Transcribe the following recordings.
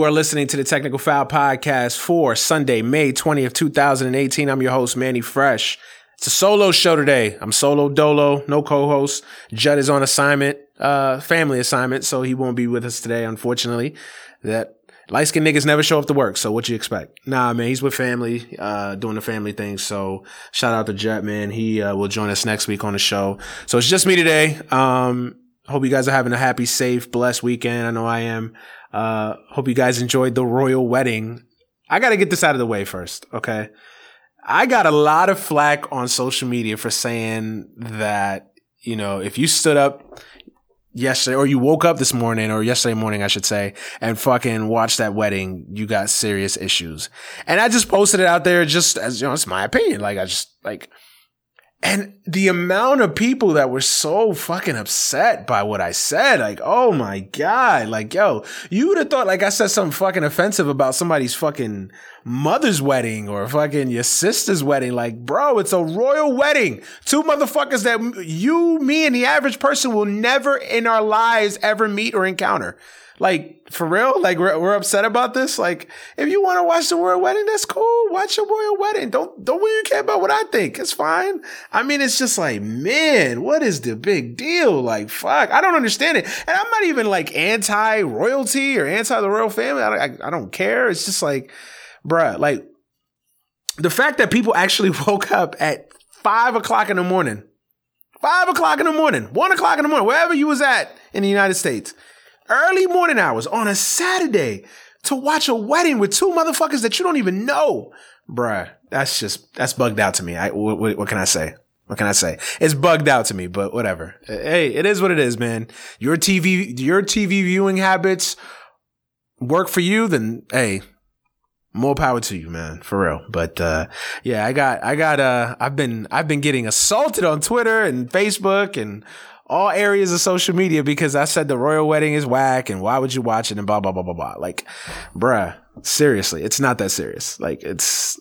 You are listening to the Technical Foul Podcast for Sunday, May 20th, 2018. I'm your host, Manny Fresh. It's a solo show today. I'm solo dolo, no co-host. Judd is on assignment, uh, family assignment, so he won't be with us today, unfortunately. That light skinned niggas never show up to work, so what you expect? Nah, man, he's with family, uh, doing the family thing. So shout out to Jet, man. He, uh, will join us next week on the show. So it's just me today. Um, hope you guys are having a happy, safe, blessed weekend. I know I am. Uh, hope you guys enjoyed the royal wedding. I got to get this out of the way first, okay? I got a lot of flack on social media for saying that, you know, if you stood up yesterday or you woke up this morning or yesterday morning, I should say, and fucking watched that wedding, you got serious issues. And I just posted it out there just as, you know, it's my opinion. Like, I just, like, and the amount of people that were so fucking upset by what I said, like, oh my God, like, yo, you would have thought, like, I said something fucking offensive about somebody's fucking mother's wedding or fucking your sister's wedding. Like, bro, it's a royal wedding. Two motherfuckers that you, me, and the average person will never in our lives ever meet or encounter. Like, for real? Like, we're, we're upset about this? Like, if you want to watch the royal wedding, that's cool. Watch a royal wedding. Don't, don't really care about what I think. It's fine. I mean, it's just like, man, what is the big deal? Like, fuck, I don't understand it. And I'm not even like anti royalty or anti the royal family. I, I, I don't care. It's just like, bruh, like, the fact that people actually woke up at five o'clock in the morning, five o'clock in the morning, one o'clock in the morning, wherever you was at in the United States, early morning hours on a Saturday to watch a wedding with two motherfuckers that you don't even know. Bruh, that's just, that's bugged out to me. I, what, what, what can I say? What can I say? It's bugged out to me, but whatever. Hey, it is what it is, man. Your TV, your TV viewing habits work for you, then hey, more power to you, man, for real. But uh, yeah, I got, I got, uh, I've been, I've been getting assaulted on Twitter and Facebook and all areas of social media because I said the royal wedding is whack and why would you watch it and blah blah blah blah blah. Like, bruh, seriously, it's not that serious. Like, it's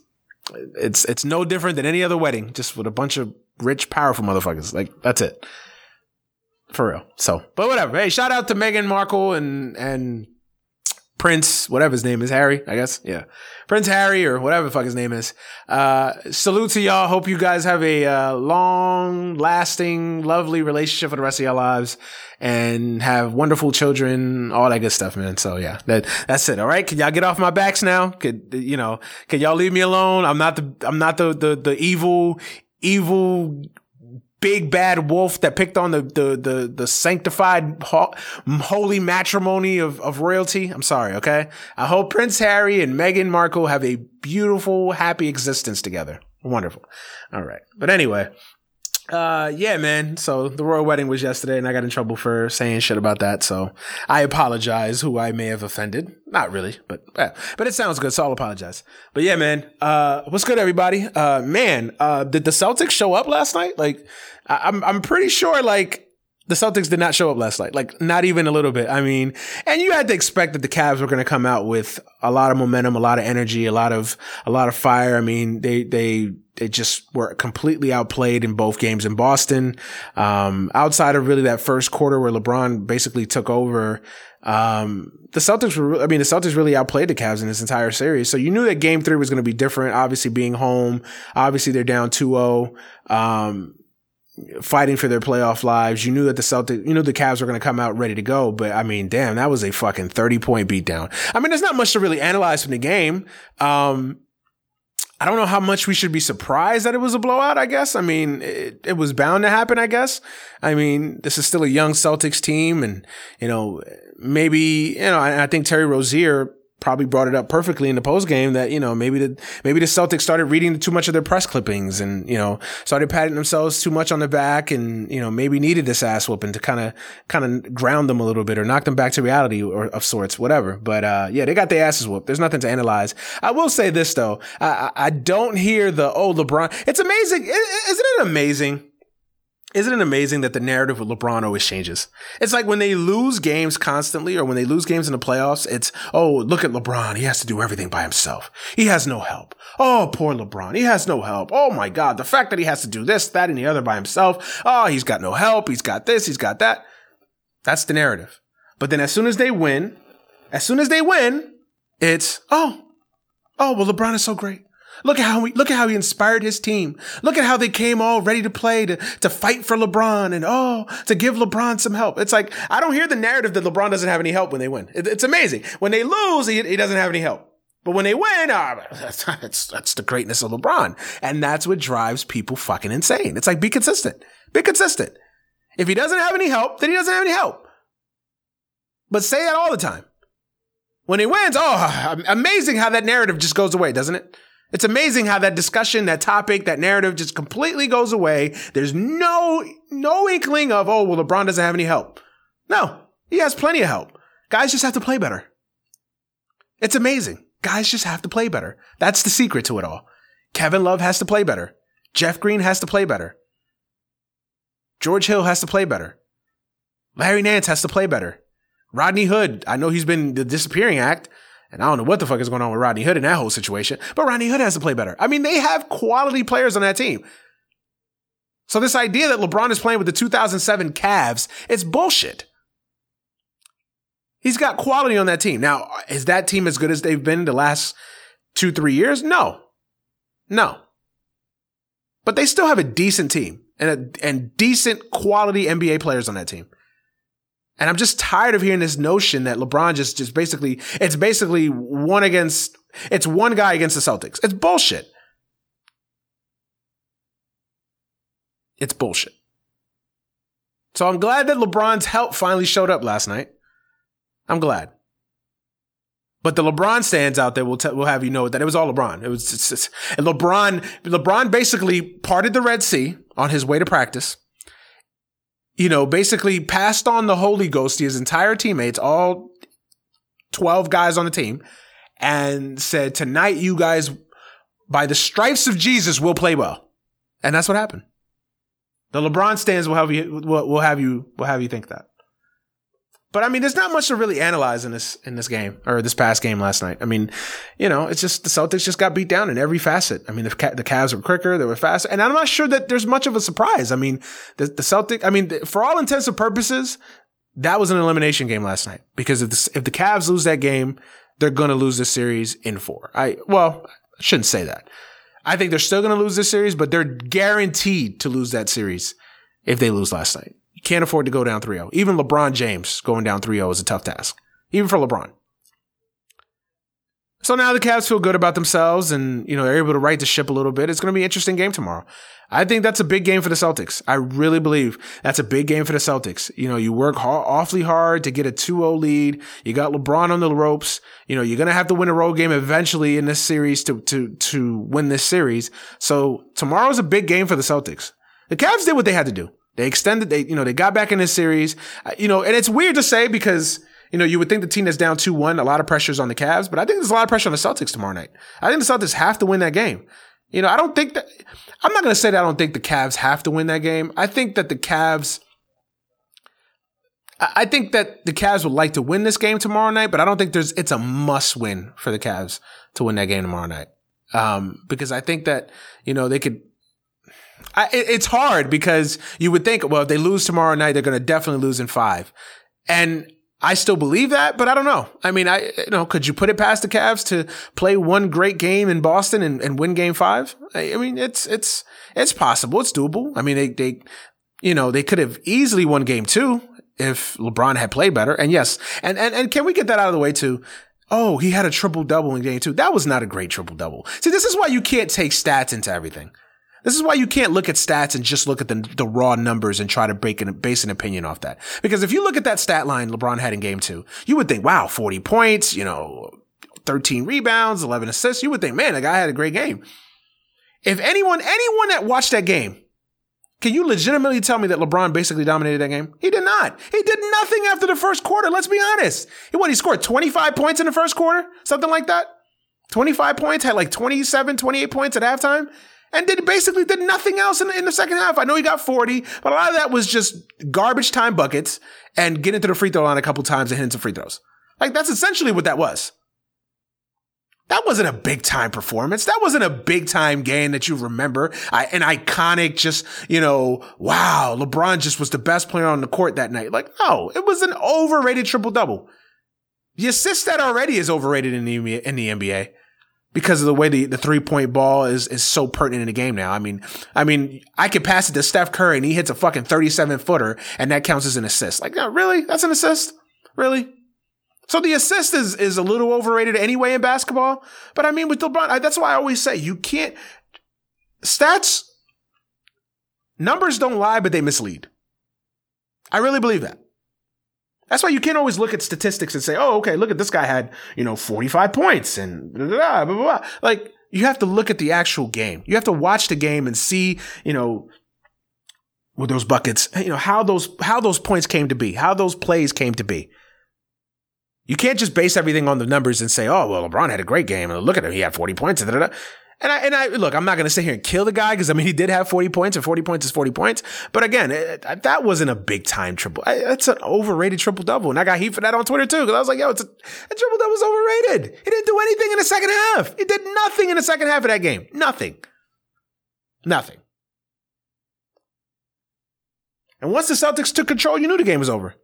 it's it's no different than any other wedding, just with a bunch of rich, powerful motherfuckers. Like, that's it, for real. So, but whatever. Hey, shout out to Meghan Markle and and Prince, whatever his name is, Harry, I guess. Yeah. Prince Harry or whatever the fuck his name is. Uh, salute to y'all. Hope you guys have a uh, long lasting, lovely relationship for the rest of your lives and have wonderful children, all that good stuff, man. So yeah, that, that's it. All right. Can y'all get off my backs now? Could, you know, can y'all leave me alone? I'm not the, I'm not the, the, the evil, evil big bad wolf that picked on the the the, the sanctified ho- holy matrimony of, of royalty. I'm sorry, okay? I hope Prince Harry and Meghan Markle have a beautiful, happy existence together. Wonderful. All right. But anyway, uh, yeah, man. So the royal wedding was yesterday, and I got in trouble for saying shit about that. So I apologize, who I may have offended. Not really, but yeah. but it sounds good, so I'll apologize. But yeah, man. Uh, what's good, everybody? Uh, man. Uh, did the Celtics show up last night? Like, I- I'm I'm pretty sure like the Celtics did not show up last night. Like not even a little bit. I mean, and you had to expect that the Cavs were going to come out with a lot of momentum, a lot of energy, a lot of a lot of fire. I mean, they they they just were completely outplayed in both games in Boston. Um, outside of really that first quarter where LeBron basically took over, um, the Celtics were, I mean, the Celtics really outplayed the Cavs in this entire series. So you knew that game three was going to be different. Obviously being home, obviously they're down 2-0. Um, fighting for their playoff lives. You knew that the Celtics, you knew the Cavs were going to come out ready to go, but I mean, damn, that was a fucking 30 point beatdown. I mean, there's not much to really analyze from the game. Um, I don't know how much we should be surprised that it was a blowout, I guess. I mean, it, it was bound to happen, I guess. I mean, this is still a young Celtics team and, you know, maybe, you know, I, I think Terry Rozier probably brought it up perfectly in the post game that you know maybe the maybe the Celtics started reading too much of their press clippings and you know started patting themselves too much on the back and you know maybe needed this ass whooping to kind of kind of ground them a little bit or knock them back to reality or of sorts whatever. But uh, yeah they got their asses whooped. There's nothing to analyze. I will say this though. I I don't hear the oh LeBron it's amazing. Isn't it amazing isn't it amazing that the narrative with LeBron always changes? It's like when they lose games constantly or when they lose games in the playoffs, it's, oh, look at LeBron. He has to do everything by himself. He has no help. Oh, poor LeBron. He has no help. Oh my God. The fact that he has to do this, that, and the other by himself. Oh, he's got no help. He's got this. He's got that. That's the narrative. But then as soon as they win, As soon as they win, it's, oh, oh, well, LeBron is so great. Look at how we, look at how he inspired his team. Look at how they came all ready to play to, to fight for LeBron and oh, to give LeBron some help. It's like, I don't hear the narrative that LeBron doesn't have any help when they win. It, it's amazing. When they lose, he, he doesn't have any help. But when they win, uh, that's, that's, that's the greatness of LeBron. And that's what drives people fucking insane. It's like, be consistent. Be consistent. If he doesn't have any help, then he doesn't have any help. But say that all the time. When he wins, oh, amazing how that narrative just goes away, doesn't it? It's amazing how that discussion, that topic, that narrative just completely goes away. There's no, no inkling of, oh, well, LeBron doesn't have any help. No, he has plenty of help. Guys just have to play better. It's amazing. Guys just have to play better. That's the secret to it all. Kevin Love has to play better. Jeff Green has to play better. George Hill has to play better. Larry Nance has to play better. Rodney Hood, I know he's been the disappearing act, and I don't know what the fuck is going on with Rodney Hood in that whole situation, but Rodney Hood has to play better. I mean, they have quality players on that team. So this idea that LeBron is playing with the 2007 Cavs, it's bullshit. He's got quality on that team. Now, is that team as good as they've been the last two, three years? No. No. But they still have a decent team and a, and decent quality NBA players on that team. And I'm just tired of hearing this notion that LeBron just, just basically, it's basically one against, it's one guy against the Celtics. It's bullshit. It's bullshit. So I'm glad that LeBron's help finally showed up last night. I'm glad. But the LeBron stans out there will t- will have you know that it was all LeBron. It was and LeBron LeBron basically parted the Red Sea on his way to practice. You know, basically passed on the Holy Ghost to his entire teammates, all 12 guys on the team, and said, Tonight, you guys, by the stripes of Jesus, will play well. And that's what happened. The LeBron stans will have you will, will have you will have you think that. But I mean, there's not much to really analyze in this in this game or this past game last night. I mean, you know, it's just the Celtics just got beat down in every facet. I mean, the the Cavs were quicker, they were faster, and I'm not sure that there's much of a surprise. I mean, the the Celtic, I mean, for all intents and purposes, that was an elimination game last night because if the, if the Cavs lose that game, they're going to lose this series in four. I well, I shouldn't say that. I think they're still going to lose this series, but they're guaranteed to lose that series if they lose last night. You can't afford to go down 3-0. Even LeBron James going down 3-0 is a tough task. Even for LeBron. So now the Cavs feel good about themselves and, you know, they're able to right the ship a little bit. It's going to be an interesting game tomorrow. I think that's a big game for the Celtics. I really believe that's a big game for the Celtics. You know, you work hard, awfully hard to get a 2-0 lead. You got LeBron on the ropes. You know, you're going to have to win a road game eventually in this series to, to, to win this series. So tomorrow's a big game for the Celtics. The Cavs did what they had to do. They extended, they, you know, they got back in this series, you know, and it's weird to say because, you know, you would think the team that's down 2-1, a lot of pressures on the Cavs, but I think there's a lot of pressure on the Celtics tomorrow night. I think the Celtics have to win that game. You know, I don't think that, I'm not going to say that I don't think the Cavs have to win that game. I think that the Cavs, I think that the Cavs would like to win this game tomorrow night, but I don't think there's, it's a must win for the Cavs to win that game tomorrow night. Um, because I think that, you know, they could, I, it's hard because you would think, well, if they lose tomorrow night, they're going to definitely lose in five. And I still believe that, but I don't know. I mean, I, you know, could you put it past the Cavs to play one great game in Boston and, and win game five? I, I mean, it's, it's, it's possible. It's doable. I mean, they, they, you know, they could have easily won game two if LeBron had played better. And yes, and, and, and can we get that out of the way too? Oh, he had a triple double in game two. That was not a great triple double. See, this is why you can't take stats into everything. This is why you can't look at stats and just look at the, the raw numbers and try to break an, base an opinion off that. Because if you look at that stat line LeBron had in game two, you would think, wow, 40 points, you know, 13 rebounds, 11 assists. You would think, man, the guy had a great game. If anyone, anyone that watched that game, can you legitimately tell me that LeBron basically dominated that game? He did not. He did nothing after the first quarter. Let's be honest. He, what, he scored 25 points in the first quarter? Something like that? 25 points, had like 27, 28 points at halftime and did basically did nothing else in the, in the second half. I know he got 40, but a lot of that was just garbage time buckets and getting to the free throw line a couple times and hitting some free throws. Like that's essentially what that was. That wasn't a big time performance. That wasn't a big time game that you remember. I, an iconic, just, you know, wow, LeBron just was the best player on the court that night. Like, no, it was an overrated triple double. The assist that already is overrated in the in the NBA because of the way the, the three point ball is is so pertinent in the game now. I mean, I mean, I could pass it to Steph Curry and he hits a fucking thirty seven footer and that counts as an assist. Like, no, really? That's an assist? Really? So the assist is is a little overrated anyway in basketball. But I mean, with LeBron, I, that's why I always say you can't stats. Numbers don't lie, but they mislead. I really believe that. That's why you can't always look at statistics and say, oh, okay, look at this guy had, you know, 45 points and blah, blah, blah, blah. Like, you have to look at the actual game. You have to watch the game and see, you know, with those buckets, you know, how those, how those points came to be, how those plays came to be. You can't just base everything on the numbers and say, oh, well, LeBron had a great game. And look at him. He had 40 points. And I, and I, look, I'm not going to sit here and kill the guy because I mean, he did have 40 points and 40 points is 40 points. But again, it, that wasn't a big time triple. It's an overrated triple double. And I got heat for that on Twitter too. Cause I was like, yo, it's a, a triple double was overrated. He didn't do anything in the second half. He did nothing in the second half of that game. Nothing. Nothing. And once the Celtics took control, you knew the game was over.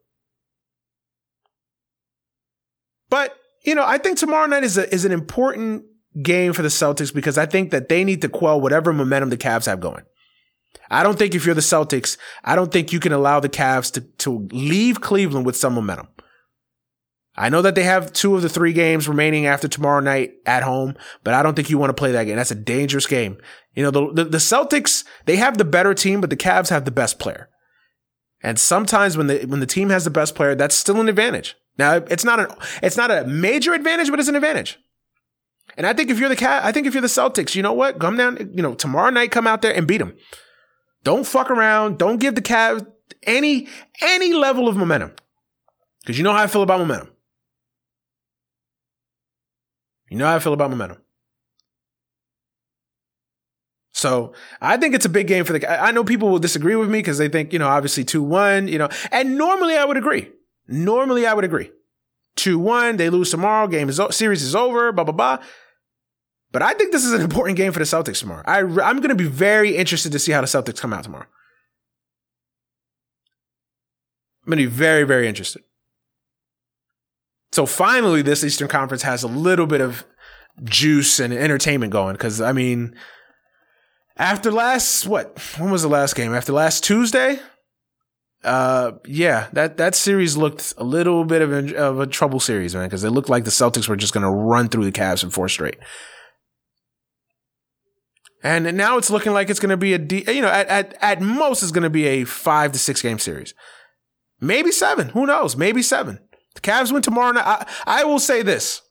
But, you know, I think tomorrow night is a, is an important game for the Celtics because I think that they need to quell whatever momentum the Cavs have going. I don't think if you're the Celtics, I don't think you can allow the Cavs to, to leave Cleveland with some momentum. I know that they have two of the three games remaining after tomorrow night at home, but I don't think you want to play that game. That's a dangerous game. You know, the, the, the Celtics, they have the better team, but the Cavs have the best player. And sometimes when the, when the team has the best player, that's still an advantage. Now, it's not an, it's not a major advantage, but it's an advantage. And I think if you're the cat, I think if you're the Celtics, you know what? Come down, you know, tomorrow night, come out there and beat them. Don't fuck around. Don't give the Cavs any any level of momentum. Because you know how I feel about momentum. You know how I feel about momentum. So I think it's a big game for the. I know people will disagree with me because they think you know obviously two one you know, and normally I would agree. Normally I would agree. Two one, they lose tomorrow. Game is series is over. Blah blah blah. But I think this is an important game for the Celtics tomorrow. I, I'm going to be very interested to see how the Celtics come out tomorrow. I'm going to be very, very interested. So finally, this Eastern Conference has a little bit of juice and entertainment going. Because, I mean, after last, what? When was the last game? After last Tuesday? Uh, yeah, that, that series looked a little bit of a, of a trouble series, man, because it looked like the Celtics were just going to run through the Cavs in four straight. And now it's looking like it's going to be a, you know, at, at, at most it's going to be a five to six game series. Maybe seven. Who knows? Maybe seven. The Cavs win tomorrow night. I, I will say this.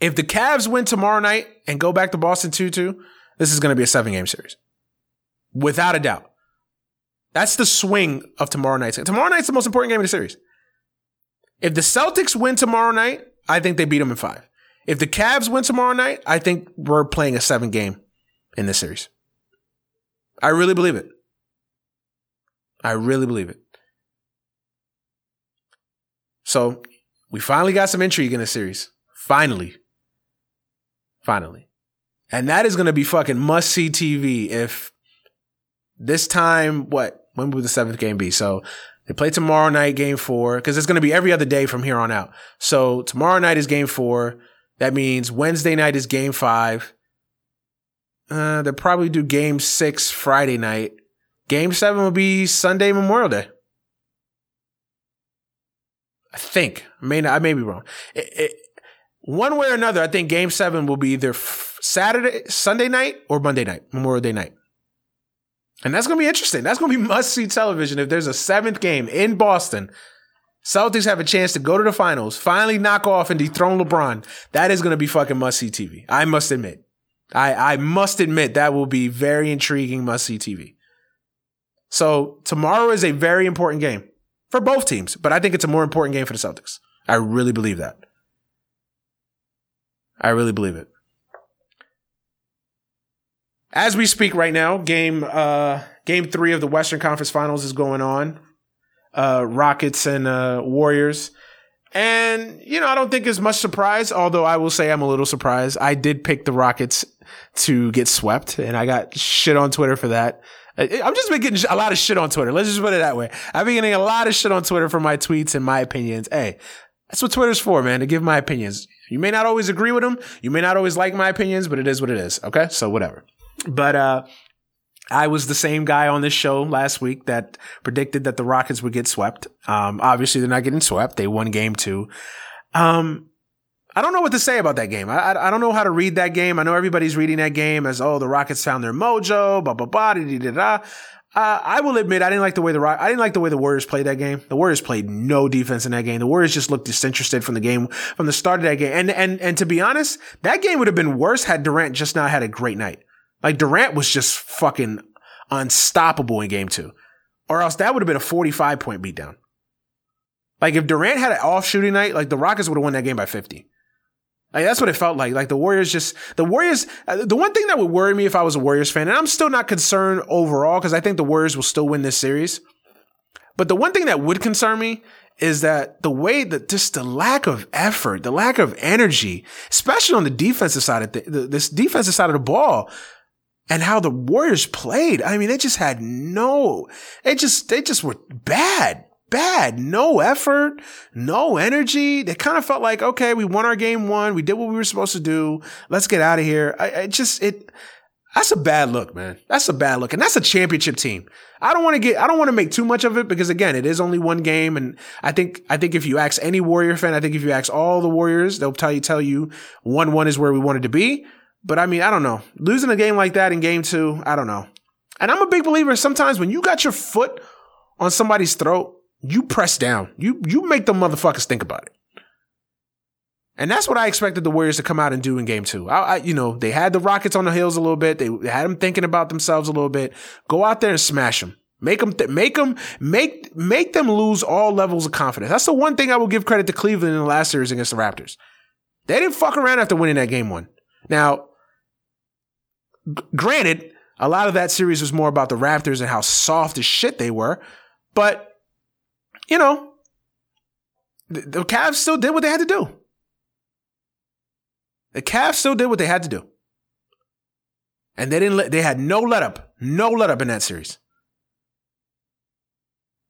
If the Cavs win tomorrow night and go back to Boston 2 2, this is going to be a seven game series. Without a doubt. That's the swing of tomorrow night. Tomorrow night's the most important game of the series. If the Celtics win tomorrow night, I think they beat them in five. If the Cavs win tomorrow night, I think we're playing a seven game in this series. I really believe it. I really believe it. So we finally got some intrigue in the series. Finally. Finally. And that is going to be fucking must see TV if this time, what? When will the seventh game be? So they play tomorrow night, game four, because it's going to be every other day from here on out. So tomorrow night is game four. That means Wednesday night is game five. Uh, they'll probably do game six Friday night. Game seven will be Sunday Memorial Day. I think. I may not, I may be wrong. It, it, one way or another, I think game seven will be either Saturday, Sunday night or Monday night, Memorial Day night. And that's going to be interesting. That's going to be must see television. If there's a seventh game in Boston, Celtics have a chance to go to the finals, finally knock off and dethrone LeBron. That is going to be fucking must see TV. I must admit. I, I must admit that will be very intriguing must see TV. So tomorrow is a very important game for both teams, but I think it's a more important game for the Celtics. I really believe that. I really believe it. As we speak right now, game uh game 3 of the Western Conference Finals is going on. Uh Rockets and uh Warriors. And, you know, I don't think there's much surprise, although I will say I'm a little surprised. I did pick the Rockets to get swept, and I got shit on Twitter for that. I'm just been getting a lot of shit on Twitter. Let's just put it that way. I've been getting a lot of shit on Twitter for my tweets and my opinions. Hey, That's what Twitter's for, man, to give my opinions. You may not always agree with them. You may not always like my opinions, but it is what it is. Okay. So whatever. But, uh, I was the same guy on this show last week that predicted that the Rockets would get swept. Um, obviously they're not getting swept. They won game two. Um, I don't know what to say about that game. I, I, I don't know how to read that game. I know everybody's reading that game as, oh, the Rockets found their mojo, blah, blah, blah, da, da, da. Uh, I will admit I didn't like the way the I didn't like the way the Warriors played that game. The Warriors played no defense in that game. The Warriors just looked disinterested from the game from the start of that game. And and and to be honest, that game would have been worse had Durant just not had a great night. Like Durant was just fucking unstoppable in game two, or else that would have been a forty-five point beatdown. Like if Durant had an off shooting night, like the Rockets would have won that game by fifty. Like that's what it felt like. Like the Warriors just the Warriors. Uh, the one thing that would worry me if I was a Warriors fan, and I'm still not concerned overall because I think the Warriors will still win this series. But the one thing that would concern me is that the way that just the lack of effort, the lack of energy, especially on the defensive side of the, the this defensive side of the ball, and how the Warriors played. I mean, they just had no. They just they just were bad bad. No effort, no energy. They kind of felt like, okay, we won our game one. We did what we were supposed to do. Let's get out of here. I, I just, it, that's a bad look, man. That's a bad look. And that's a championship team. I don't want to get, I don't want to make too much of it because again, it is only one game. And I think, I think if you ask any Warrior fan, I think if you ask all the Warriors, they'll tell you, tell you one, one is where we wanted to be. But I mean, I don't know. Losing a game like that in game two, I don't know. And I'm a big believer sometimes when you got your foot on somebody's throat, you press down. You you make the motherfuckers think about it. And that's what I expected the Warriors to come out and do in game two. I, I, you know, they had the Rockets on the heels a little bit. They, they had them thinking about themselves a little bit. Go out there and smash them. Make them, th- make them, make, make them lose all levels of confidence. That's the one thing I will give credit to Cleveland in the last series against the Raptors. They didn't fuck around after winning that game one. Now, g- granted, a lot of that series was more about the Raptors and how soft as shit they were, but you know, the, Cavs still did what they had to do. The Cavs still did what they had to do. And they didn't let, they had no let up, no let up in that series.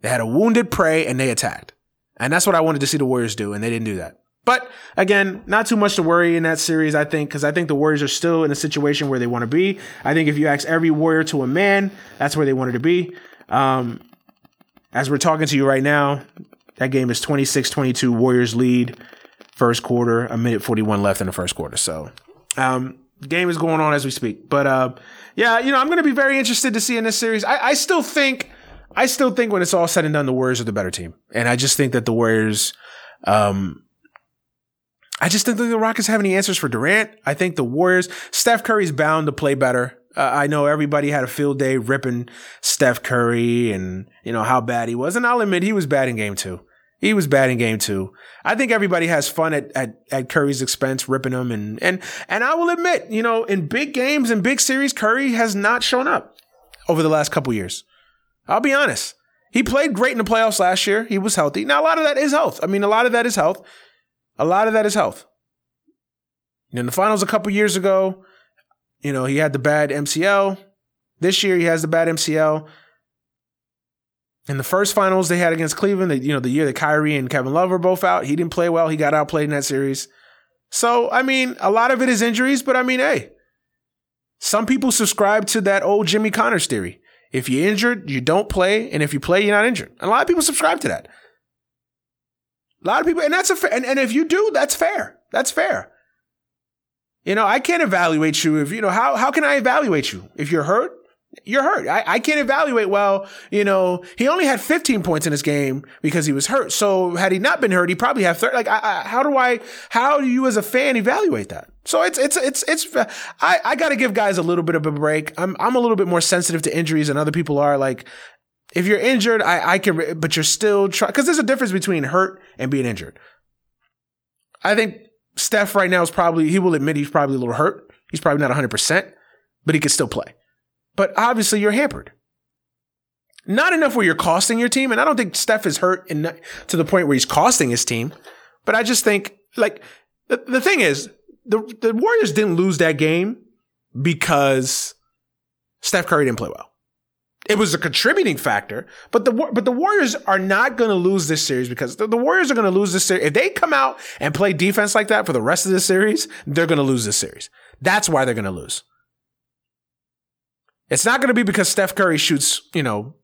They had a wounded prey and they attacked. And that's what I wanted to see the Warriors do, and they didn't do that. But again, not too much to worry in that series, I think, because I think the Warriors are still in a situation where they want to be. I think if you ask every Warrior to a man, that's where they wanted to be. Um, as we're talking to you right now, that game is 26 22 Warriors lead, first quarter, a minute 41 left in the first quarter. So, um, game is going on as we speak. But, uh, yeah, you know, I'm going to be very interested to see in this series. I, I still think, I still think when it's all said and done, the Warriors are the better team. And I just think that the Warriors, um, I just don't think the Rockets have any answers for Durant. I think the Warriors, Steph Curry's bound to play better. Uh, I know everybody had a field day ripping Steph Curry and, you know, how bad he was. And I'll admit he was bad in game two. He was bad in game two. I think everybody has fun at, at, at Curry's expense, ripping him. And, and, and I will admit, you know, in big games and big series, Curry has not shown up over the last couple years. I'll be honest. He played great in the playoffs last year. He was healthy. Now, a lot of that is health. I mean, a lot of that is health. A lot of that is health. In the finals a couple years ago, you know, he had the bad MCL. This year he has the bad MCL. In the first finals they had against Cleveland, you know, the year that Kyrie and Kevin Love were both out, he didn't play well. He got outplayed in that series. So, I mean, a lot of it is injuries, but I mean, hey, some people subscribe to that old Jimmy Connors theory. If you're injured, you don't play, and if you play, you're not injured. A lot of people subscribe to that. A lot of people, and that's a fair, and, and if you do, that's fair. That's fair. You know, I can't evaluate you if, you know, how, how can I evaluate you? If you're hurt, you're hurt. I, I can't evaluate, well, you know, he only had 15 points in this game because he was hurt. So had he not been hurt, he probably have 30. Like, I, I, how do I, how do you as a fan evaluate that? So it's, it's, it's, it's, I, I got to give guys a little bit of a break. I'm, I'm a little bit more sensitive to injuries than other people are. Like, if you're injured, I, I can, but you're still trying, cause there's a difference between hurt and being injured. I think Steph right now is probably, he will admit he's probably a little hurt. He's probably not 100%, but he can still play. But obviously you're hampered. Not enough where you're costing your team. And I don't think Steph is hurt in, to the point where he's costing his team. But I just think, like, the, the thing is, the, the Warriors didn't lose that game because Steph Curry didn't play well. It was a contributing factor, but the but the Warriors are not going to lose this series because the, the Warriors are going to lose this series. If they come out and play defense like that for the rest of the series, they're going to lose this series. That's why they're going to lose. It's not going to be because Steph Curry shoots, you know,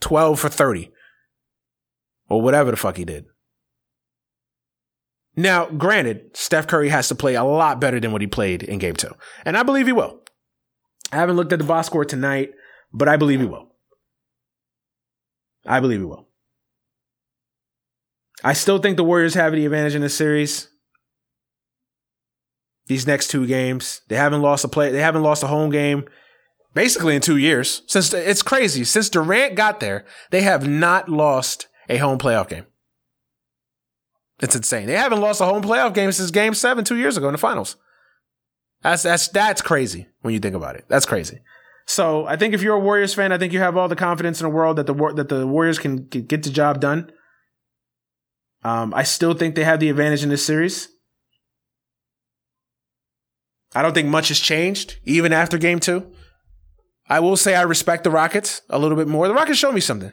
12 for 30 or whatever the fuck he did. Now, granted, Steph Curry has to play a lot better than what he played in game two. And I believe he will. I haven't looked at the box score tonight but I believe he will. I believe he will. I still think the Warriors have the advantage in this series. These next two games, they haven't lost a play. They haven't lost a home game basically in two years. Since it's crazy. Since Durant got there, they have not lost a home playoff game. It's insane. They haven't lost a home playoff game since Game Seven two years ago in the finals. That's that's that's crazy when you think about it. That's crazy. So I think if you're a Warriors fan, I think you have all the confidence in the world that the that the Warriors can get the job done. Um, I still think they have the advantage in this series. I don't think much has changed even after Game Two. I will say I respect the Rockets a little bit more. The Rockets showed me something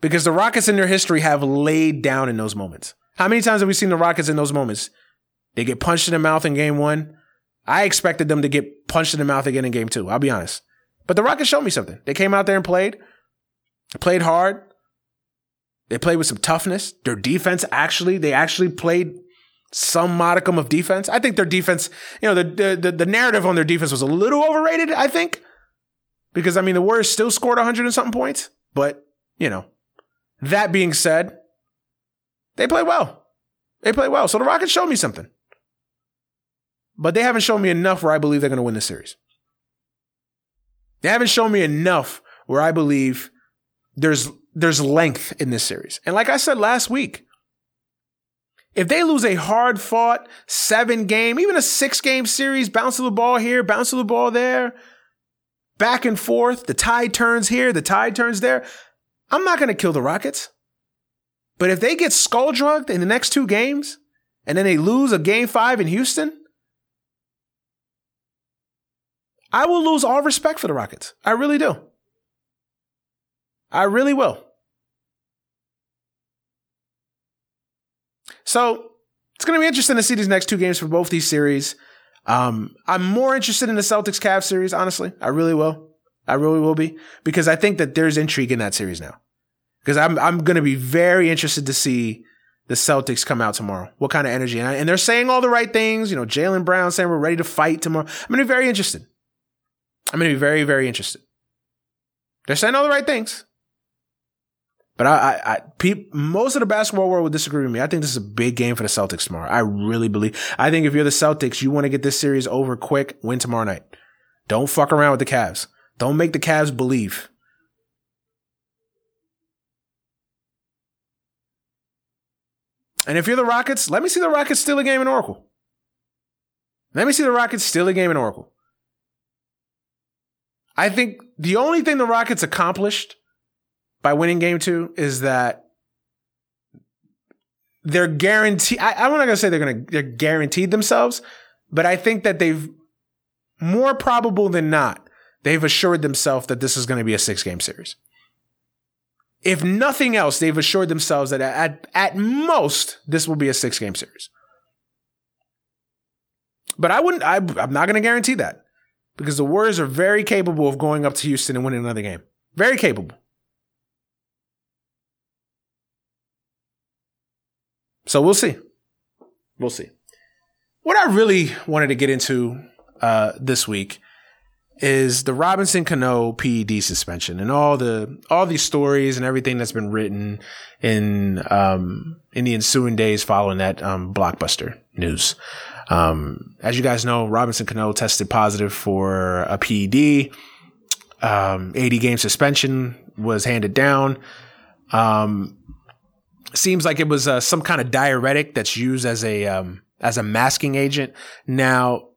because the Rockets in their history have laid down in those moments. How many times have we seen the Rockets in those moments? They get punched in the mouth in Game One. I expected them to get punched in the mouth again in Game Two. I'll be honest. But the Rockets showed me something. They came out there and played, played hard. They played with some toughness. Their defense actually, they actually played some modicum of defense. I think their defense, you know, the, the, the narrative on their defense was a little overrated, I think. Because I mean the Warriors still scored 100 and something points, but you know, that being said, they played well. They played well. So the Rockets showed me something. But they haven't shown me enough where I believe they're going to win the series. They haven't shown me enough where I believe there's there's length in this series. And like I said last week, if they lose a hard fought seven game, even a six game series, bounce of the ball here, bounce of the ball there, back and forth, the tide turns here, the tide turns there, I'm not going to kill the Rockets. But if they get skull drugged in the next two games and then they lose a game five in Houston, I will lose all respect for the Rockets. I really do. I really will. So it's going to be interesting to see these next two games for both these series. Um, I'm more interested in the Celtics Cavs series, honestly. I really will. I really will be because I think that there's intrigue in that series now. Because I'm I'm going to be very interested to see the Celtics come out tomorrow. What kind of energy? And, I, and they're saying all the right things. You know, Jaylen Brown saying we're ready to fight tomorrow. I'm going to be very interested. I'm going to be very, very interested. They're saying all the right things. But I, I, I pe- most of the basketball world would disagree with me. I think this is a big game for the Celtics tomorrow. I really believe. I think if you're the Celtics, you want to get this series over quick, win tomorrow night. Don't fuck around with the Cavs. Don't make the Cavs believe. And if you're the Rockets, let me see the Rockets steal a game in Oracle. Let me see the Rockets steal a game in Oracle. I think the only thing the Rockets accomplished by winning game two is that they're guaranteed. I, I'm not to say they're to, they're guaranteed themselves, but I think that they've more probable than not, they've assured themselves that this is going to be a six game series. If nothing else, they've assured themselves that at, at most, this will be a six game series. But I wouldn't, I, I'm not going to guarantee that because the Warriors are very capable of going up to Houston and winning another game. Very capable. So we'll see. We'll see. What I really wanted to get into uh, this week is the Robinson Cano PED suspension and all the all these stories and everything that's been written in um, in the ensuing days following that um, blockbuster news. Um, as you guys know, Robinson Cano tested positive for a PED. Um, 80 game suspension was handed down. Um, seems like it was uh, some kind of diuretic that's used as a um, as a masking agent. Now,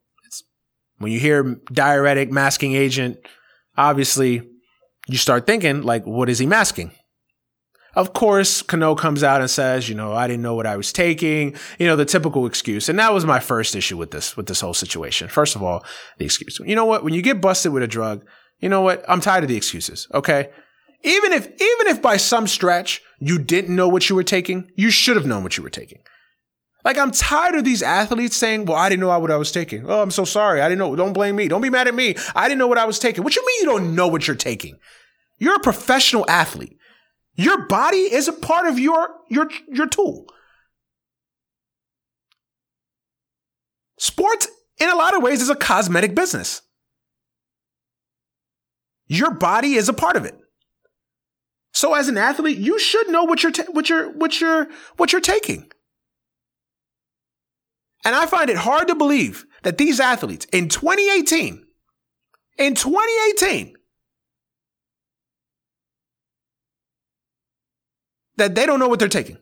when you hear diuretic masking agent, obviously you start thinking like, what is he masking? Of course, Cano comes out and says, you know, I didn't know what I was taking, you know, the typical excuse. And that was my first issue with this, with this whole situation. First of all, the excuse. You know what? When you get busted with a drug, You know what? I'm tired of the excuses. Okay. Even if, even if by some stretch you didn't know what you were taking, you should have known what you were taking. Like I'm tired of these athletes saying, "Well, I didn't know what I was taking." Oh, I'm so sorry. I didn't know. Don't blame me. Don't be mad at me. I didn't know what I was taking. What you mean you don't know what you're taking? You're a professional athlete. Your body is a part of your your your tool. Sports in a lot of ways is a cosmetic business. Your body is a part of it. So as an athlete, you should know what you're ta- what you're what you're what you're taking. And I find it hard to believe that these athletes in 2018, in 2018, that they don't know what they're taking.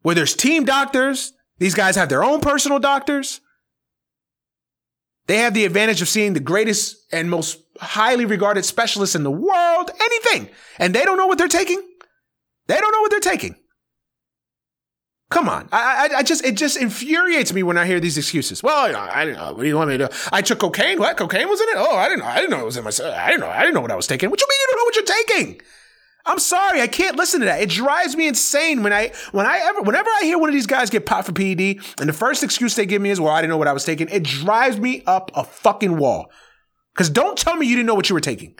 Where there's team doctors, these guys have their own personal doctors. They have the advantage of seeing the greatest and most highly regarded specialists in the world, anything. And they don't know what they're taking. They don't know what they're taking. Come on. I, I, I just, it just infuriates me when I hear these excuses. Well, I, I didn't know. What do you want me to do? I took cocaine. What? Cocaine was in it? Oh, I didn't know. I didn't know it was in my, I didn't know. I didn't know what I was taking. What you mean you don't know what you're taking? I'm sorry, I can't listen to that. It drives me insane when I when I ever whenever I hear one of these guys get popped for PED, and the first excuse they give me is, "Well, I didn't know what I was taking." It drives me up a fucking wall. Because don't tell me you didn't know what you were taking.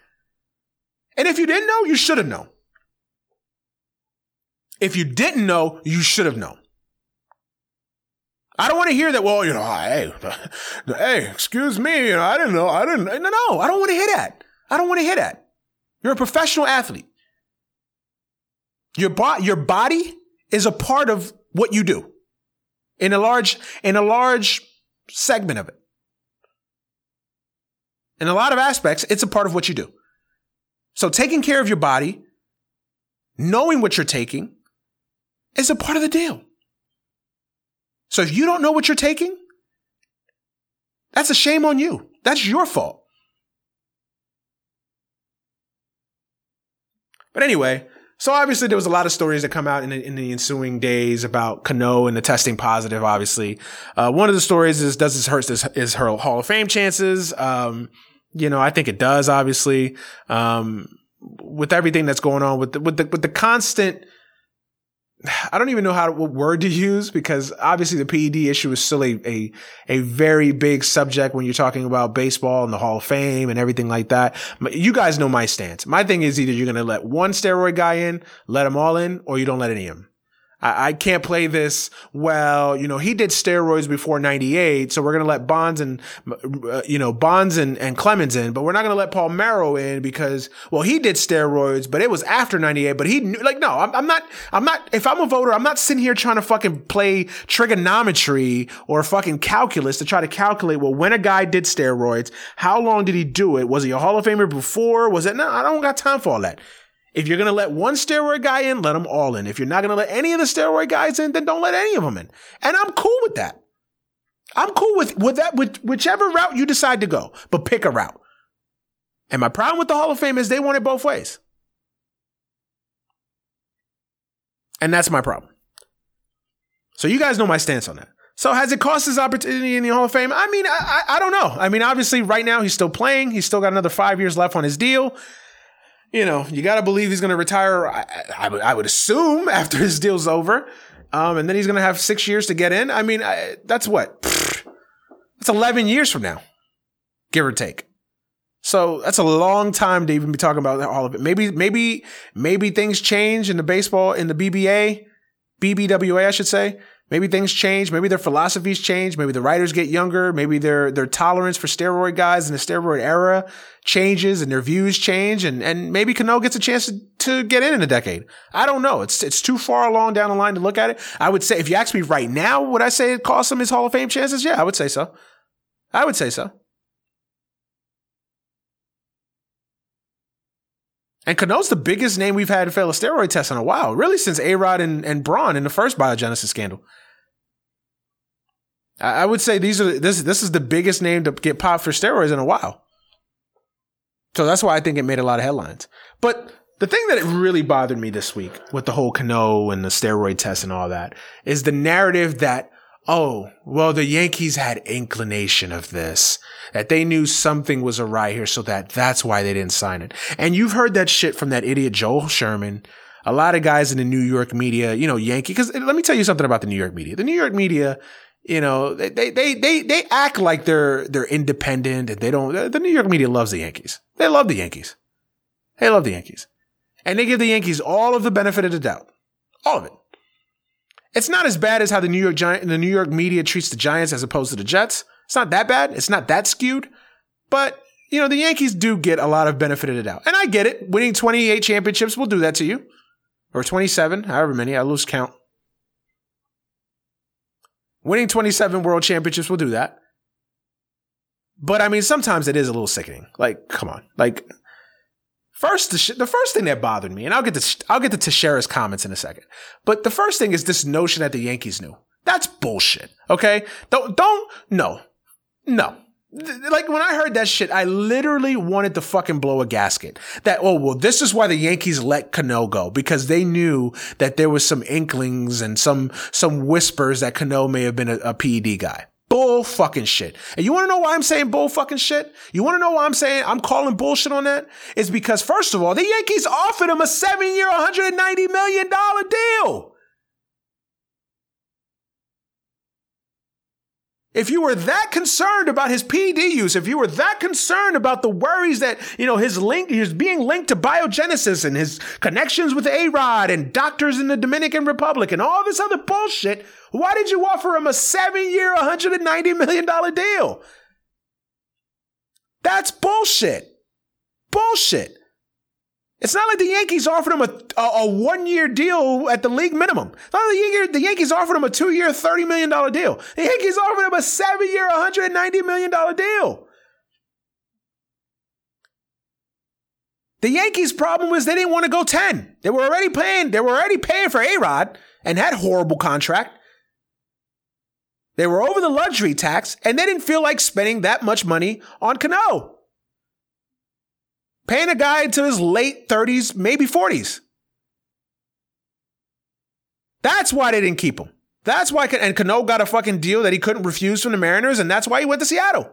And if you didn't know, you should have known. If you didn't know, you should have known. I don't want to hear that. Well, you know, ah, hey, hey, excuse me, you know, I didn't know. I didn't. No, no, I don't want to hear that. I don't want to hear that. You're a professional athlete. Your, bo- your body is a part of what you do in a large, in a large segment of it. In a lot of aspects, it's a part of what you do. So taking care of your body, knowing what you're taking is a part of the deal. So if you don't know what you're taking, that's a shame on you. That's your fault. But anyway, so obviously there was a lot of stories that come out in the, in the ensuing days about Cano and the testing positive. Obviously, uh, one of the stories is does this hurt his, his her Hall of Fame chances? Um, you know, I think it does. Obviously, um, with everything that's going on with the, with the with the constant I don't even know how what word to use because obviously the PED issue is still a, a, a very big subject when you're talking about baseball and the Hall of Fame and everything like that. You guys know my stance. My thing is either you're going to let one steroid guy in, let them all in, or you don't let any of them. I, I can't play this. Well, you know, he did steroids before 98. So we're going to let Bonds and, uh, you know, Bonds and, and Clemens in, but we're not going to let Palmeiro in because, well, he did steroids, but it was after 98, but he knew, like, no, I'm, I'm not, I'm not, if I'm a voter, I'm not sitting here trying to fucking play trigonometry or fucking calculus to try to calculate, well, when a guy did steroids, how long did he do it? Was he a Hall of Famer before? Was it? No, I don't got time for all that. If you're going to let one steroid guy in, let them all in. If you're not going to let any of the steroid guys in, then don't let any of them in. And I'm cool with that. I'm cool with, with that, with whichever route you decide to go, but pick a route. And my problem with the Hall of Fame is they want it both ways. And that's my problem. So you guys know my stance on that. So has it cost his opportunity in the Hall of Fame? I mean, I, I, I don't know. I mean, obviously right now he's still playing. He's still got another five years left on his deal you know, you got to believe he's going to retire. I, I, I, would assume after his deal's over, um, and then he's going to have six years to get in. I mean, I, that's what that's eleven years from now, give or take. So that's a long time to even be talking about all of it. Maybe, maybe, maybe things change in the baseball in the BBA, BBWA, I should say. Maybe things change. Maybe their philosophies change. Maybe the writers get younger. Maybe their their tolerance for steroid guys in the steroid era changes and their views change. And and maybe Cano gets a chance to, to get in in a decade. I don't know. It's it's too far along down the line to look at it. I would say if you ask me right now, would I say it cost him his Hall of Fame chances? Yeah, I would say so. I would say so. And Cano's the biggest name we've had fail a steroid test in a while, really since A Rod and, and Braun in the first biogenesis scandal. I, I would say these are this this is the biggest name to get popped for steroids in a while. So that's why I think it made a lot of headlines. But the thing that really bothered me this week with the whole Cano and the steroid test and all that is the narrative that oh, well, the Yankees had inclination of this, that they knew something was awry here, so that that's why they didn't sign it. And you've heard that shit from that idiot Joel Sherman. A lot of guys in the New York media, you know, Yankee, because eh, let me tell you something about the New York media. The New York media, you know, they, they, they, they act like they're, they're independent and they don't, the New York media loves the Yankees. They love the Yankees. They love the Yankees. And they give the Yankees all of the benefit of the doubt. All of it. It's not as bad as how the New York Giant, the New York media treats the Giants as opposed to the Jets. It's not that bad. It's not that skewed. But, you know, the Yankees do get a lot of benefit of the doubt. And I get it. Winning 28 championships will do that to you. Or 27, however many. I lose count. Winning 27 world championships will do that. But I mean, sometimes it is a little sickening. Like, come on. Like, First, the, sh- the, first thing that bothered me, and I'll get to I'll get to Teixeira's comments in a second, but the first thing is this notion that the Yankees knew. That's bullshit. Okay, don't don't no no. Like when I heard that shit, I literally wanted to fucking blow a gasket. That oh well, this is why the Yankees let Cano go because they knew that there was some inklings and some some whispers that Cano may have been a, a PED guy. Bull fucking shit. And you want to know why I'm saying bull fucking shit? You want to know why I'm saying I'm calling bullshit on that? Is because first of all, the Yankees offered him a seven year, $190 million deal. If you were that concerned about his PED use, if you were that concerned about the worries that, you know, his link, he's being linked to biogenesis and his connections with A-Rod and doctors in the Dominican Republic and all this other bullshit, why did you offer him a seven year, $190 million deal? That's bullshit. Bullshit. It's not like the Yankees offered him a, a, a one year deal at the league minimum. Like the, Yankees, offered him a two year, $30 million deal. The Yankees offered him a seven year, $190 million deal. The Yankees' problem was they didn't want to go 10. They were already paying, they were already paying for A-Rod and that horrible contract. They were over the luxury tax and they didn't feel like spending that much money on Cano. Paying a guy to his late 30s, maybe 40s. That's why they didn't keep him. That's why, and Cano got a fucking deal that he couldn't refuse from the Mariners, and that's why he went to Seattle.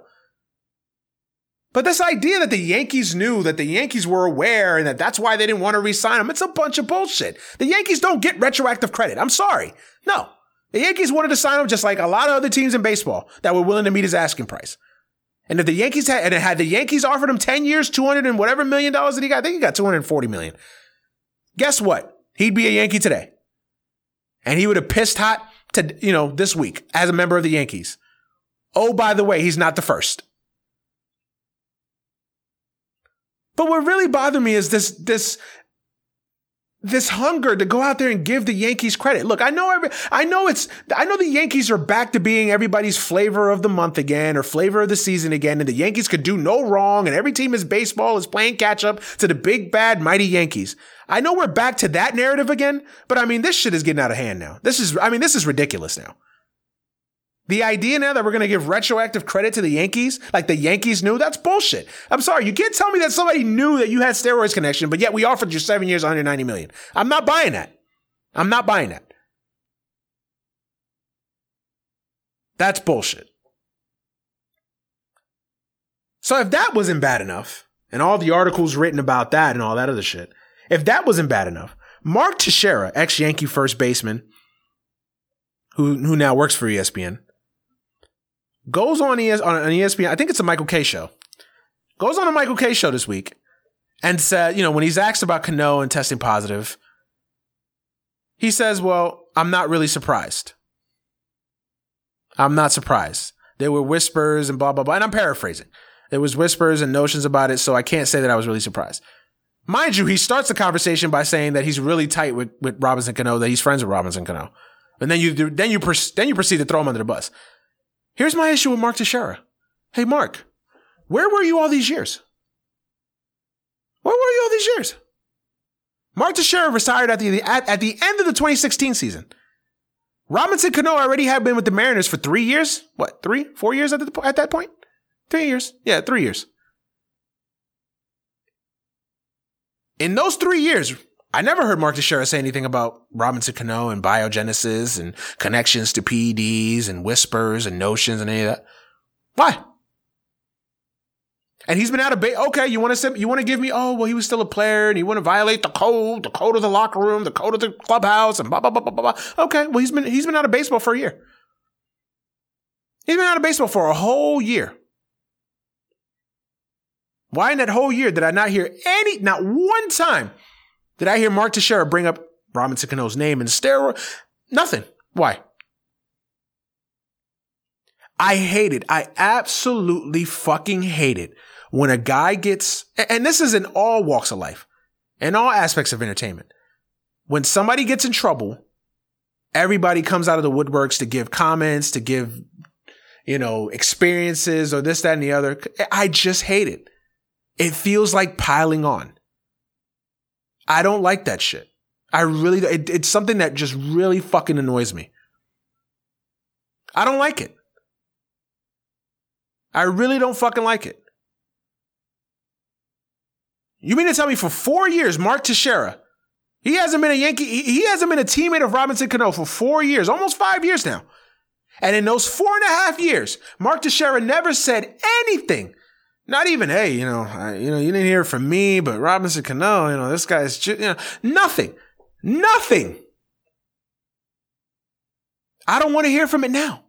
But this idea that the Yankees knew, that the Yankees were aware, and that that's why they didn't want to re-sign him, it's a bunch of bullshit. The Yankees don't get retroactive credit. I'm sorry. No. The Yankees wanted to sign him just like a lot of other teams in baseball that were willing to meet his asking price. And if the Yankees had, and had the Yankees offered him 10 years, 200 and whatever million dollars that he got, I think he got 240 million. Guess what? He'd be a Yankee today. And he would have pissed hot to, you know, this week as a member of the Yankees. Oh, by the way, he's not the first. But what really bothered me is this, this this hunger to go out there and give the Yankees credit. Look, I know every, I know it's, I know the Yankees are back to being everybody's flavor of the month again or flavor of the season again. And the Yankees could do no wrong. And every team is baseball is playing catch up to the big, bad, mighty Yankees. I know we're back to that narrative again, but I mean, this shit is getting out of hand now. This is, I mean, this is ridiculous now. The idea now that we're going to give retroactive credit to the Yankees, like the Yankees knew, that's bullshit. I'm sorry. You can't tell me that somebody knew that you had steroids connection, but yet we offered you seven years, 190 million. I'm not buying that. I'm not buying that. That's bullshit. So if that wasn't bad enough, and all the articles written about that and all that other shit, if that wasn't bad enough, Mark Teixeira, ex Yankee first baseman, who who now works for ESPN, goes on, ES, on an ESPN, I think it's a Michael Kay show, goes on a Michael Kay show this week and said, you know, when he's asked about Cano and testing positive, he says, well, I'm not really surprised. I'm not surprised. There were whispers and blah, blah, blah. And I'm paraphrasing. There was whispers and notions about it, so I can't say that I was really surprised. Mind you, he starts the conversation by saying that he's really tight with, with Robinson Cano, that he's friends with Robinson Cano. And then you then you then you proceed to throw him under the bus. Here's my issue with Mark Teixeira. Hey, Mark, where were you all these years? Where were you all these years? Mark Teixeira retired at the, at, at the end of the 2016 season. Robinson Cano already had been with the Mariners for three years. What, three, four years at, the, at that point? Three years. Yeah, three years. In those three years, I never heard Mark Teixeira say anything about Robinson Cano and biogenesis and connections to PEDs and whispers and notions and any of that. Why? And he's been out of base. Okay, you want to you want to give me? Oh, well, he was still a player, and he want to violate the code, the code of the locker room, the code of the clubhouse, and blah blah blah blah blah. Okay, well, he's been he's been out of baseball for a year. He's been out of baseball for a whole year. Why in that whole year did I not hear any, not one time, did I hear Mark Teixeira bring up Robinson Cano's name and steroid? Nothing. Why? I hate it. I absolutely fucking hate it when a guy gets, and this is in all walks of life, in all aspects of entertainment. When somebody gets in trouble, everybody comes out of the woodworks to give comments, to give, you know, experiences or this, that, and the other. I just hate it. It feels like piling on. I don't like that shit. I really, it, it's something that just really fucking annoys me. I don't like it. I really don't fucking like it. You mean to tell me for four years, Mark Teixeira, he hasn't been a Yankee, he hasn't been a teammate of Robinson Cano for four years, almost five years now. And in those four and a half years, Mark Teixeira never said anything. Not even, hey, you know, I, you know, you didn't hear from me, but Robinson Cano, you know, this guy's, just, you know, nothing, nothing. I don't want to hear from it now.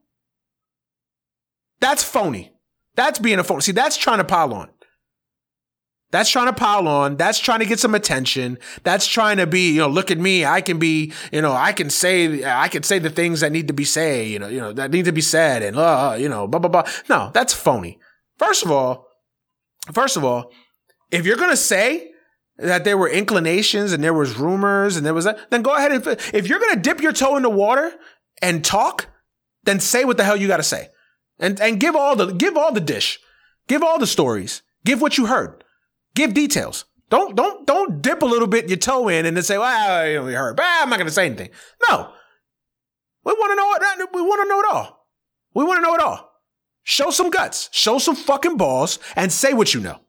That's phony. That's being a phony. See, that's trying to pile on. That's trying to pile on. That's trying to get some attention. That's trying to be, you know, look at me. I can be, you know, I can say, I can say the things that need to be said, you know, you know, that need to be said and, uh, you know, blah, blah, blah. No, that's phony. First of all, first of all, if you're going to say that there were inclinations and there was rumors and there was that, then go ahead and, if you're going to dip your toe in the water and talk, then say what the hell you got to say and, and give all the, give all the dish, give all the stories, give what you heard. Give details. Don't don't don't dip a little bit your toe in and then say, "Well, know, heard." But I'm not going to say anything. No, we want to know it. We want to know it all. We want to know it all. Show some guts. Show some fucking balls and say what you know.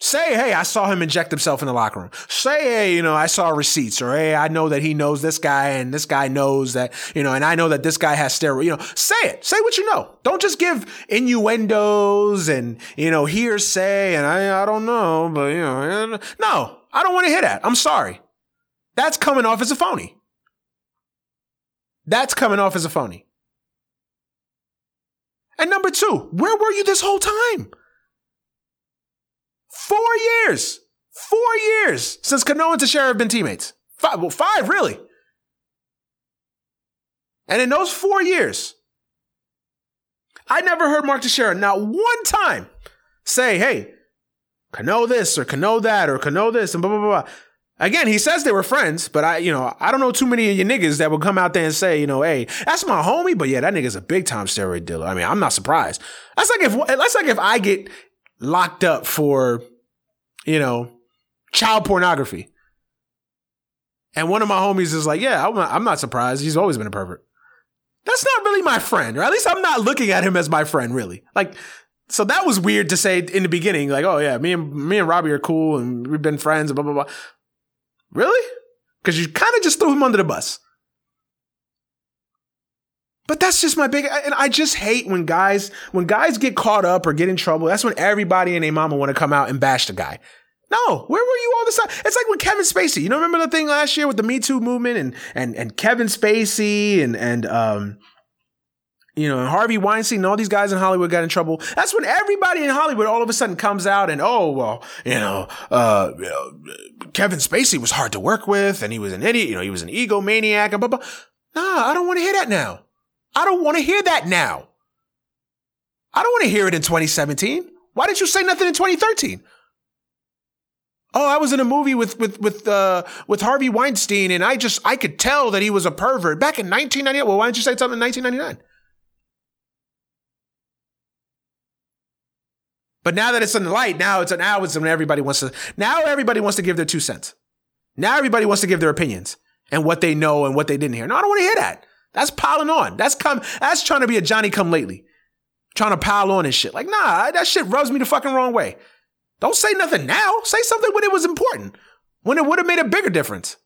Say, hey, I saw him inject himself in the locker room. Say, hey, you know, I saw receipts, or hey, I know that he knows this guy, and this guy knows that, you know, and I know that this guy has steroid. You know, say it. Say what you know. Don't just give innuendos and you know hearsay and I, I don't know, but you know, no, I don't want to hear that. I'm sorry. That's coming off as a phony. That's coming off as a phony. And number two, where were you this whole time? Four years. Four years since Cano and Teixeira have been teammates. Five, well, five, really. And in those four years, I never heard Mark Teixeira not one time say, hey, Cano this or Cano that or Cano this and blah, blah, blah. Again, he says they were friends, but I, you know, I don't know too many of you niggas that would come out there and say, you know, hey, that's my homie, but yeah, that nigga's a big time steroid dealer. I mean, I'm not surprised. That's like if, that's like if I get locked up for, you know, child pornography. And one of my homies is like, yeah, I'm not, I'm not surprised. He's always been a pervert. That's not really my friend, or at least I'm not looking at him as my friend, really. Like, so that was weird to say in the beginning, like, oh yeah, me and me and Robbie are cool and we've been friends and blah blah blah. Really? Because you kind of just threw him under the bus. But that's just my big, and I just hate when guys, when guys get caught up or get in trouble. That's when everybody and their mama want to come out and bash the guy. No, where were you all the time? It's like when Kevin Spacey. You know, remember the thing last year with the Me Too movement and and and Kevin Spacey and and um, you know, Harvey Weinstein and all these guys in Hollywood got in trouble. That's when everybody in Hollywood all of a sudden comes out and oh well, you know, uh, you know, Kevin Spacey was hard to work with and he was an idiot. You know, he was an egomaniac and blah blah. Nah, I don't want to hear that now. I don't want to hear that now. I don't want to hear it in 2017. Why didn't you say nothing in 2013? Oh, I was in a movie with with with uh, with Harvey Weinstein, and I just I could tell that he was a pervert back in 1998. Well, why didn't you say something in 1999? But now that it's in the light, now it's now it's when everybody wants to now everybody wants to give their two cents. Now everybody wants to give their opinions and what they know and what they didn't hear. No, I don't want to hear that. That's piling on. That's come. That's trying to be a Johnny come lately, trying to pile on and shit. Like, nah, that shit rubs me the fucking wrong way. Don't say nothing now. Say something when it was important. when it would have made a bigger difference.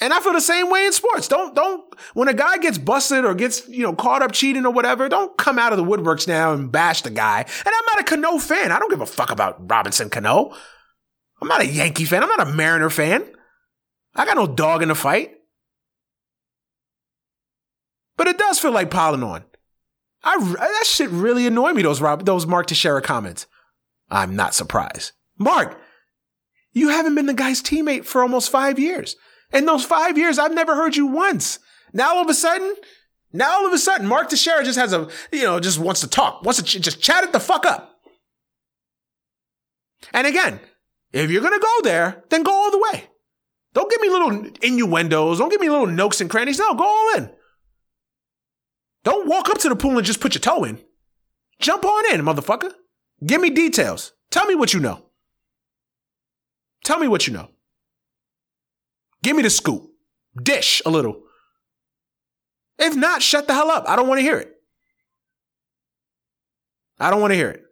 And I feel the same way in sports. Don't don't when a guy gets busted or gets you know caught up cheating or whatever, don't come out of the woodworks now and bash the guy. And I'm not a Cano fan. I don't give a fuck about Robinson Cano. I'm not a Yankee fan. I'm not a Mariner fan. I got no dog in the fight. But it does feel like piling on. I that shit really annoyed me. Those Rob, those Mark Teixeira comments. I'm not surprised. Mark, you haven't been the guy's teammate for almost five years. In those five years, I've never heard you once. Now all of a sudden, now all of a sudden, Mark Teixeira just has a, you know, just wants to talk, wants to ch- just chat it the fuck up. And again, if you're gonna go there, then go all the way. Don't give me little innuendos. Don't give me little nooks and crannies. No, go all in. Don't walk up to the pool and just put your toe in. Jump on in, motherfucker. Give me details. Tell me what you know. Tell me what you know. Give me the scoop. Dish a little. If not, shut the hell up. I don't want to hear it. I don't want to hear it.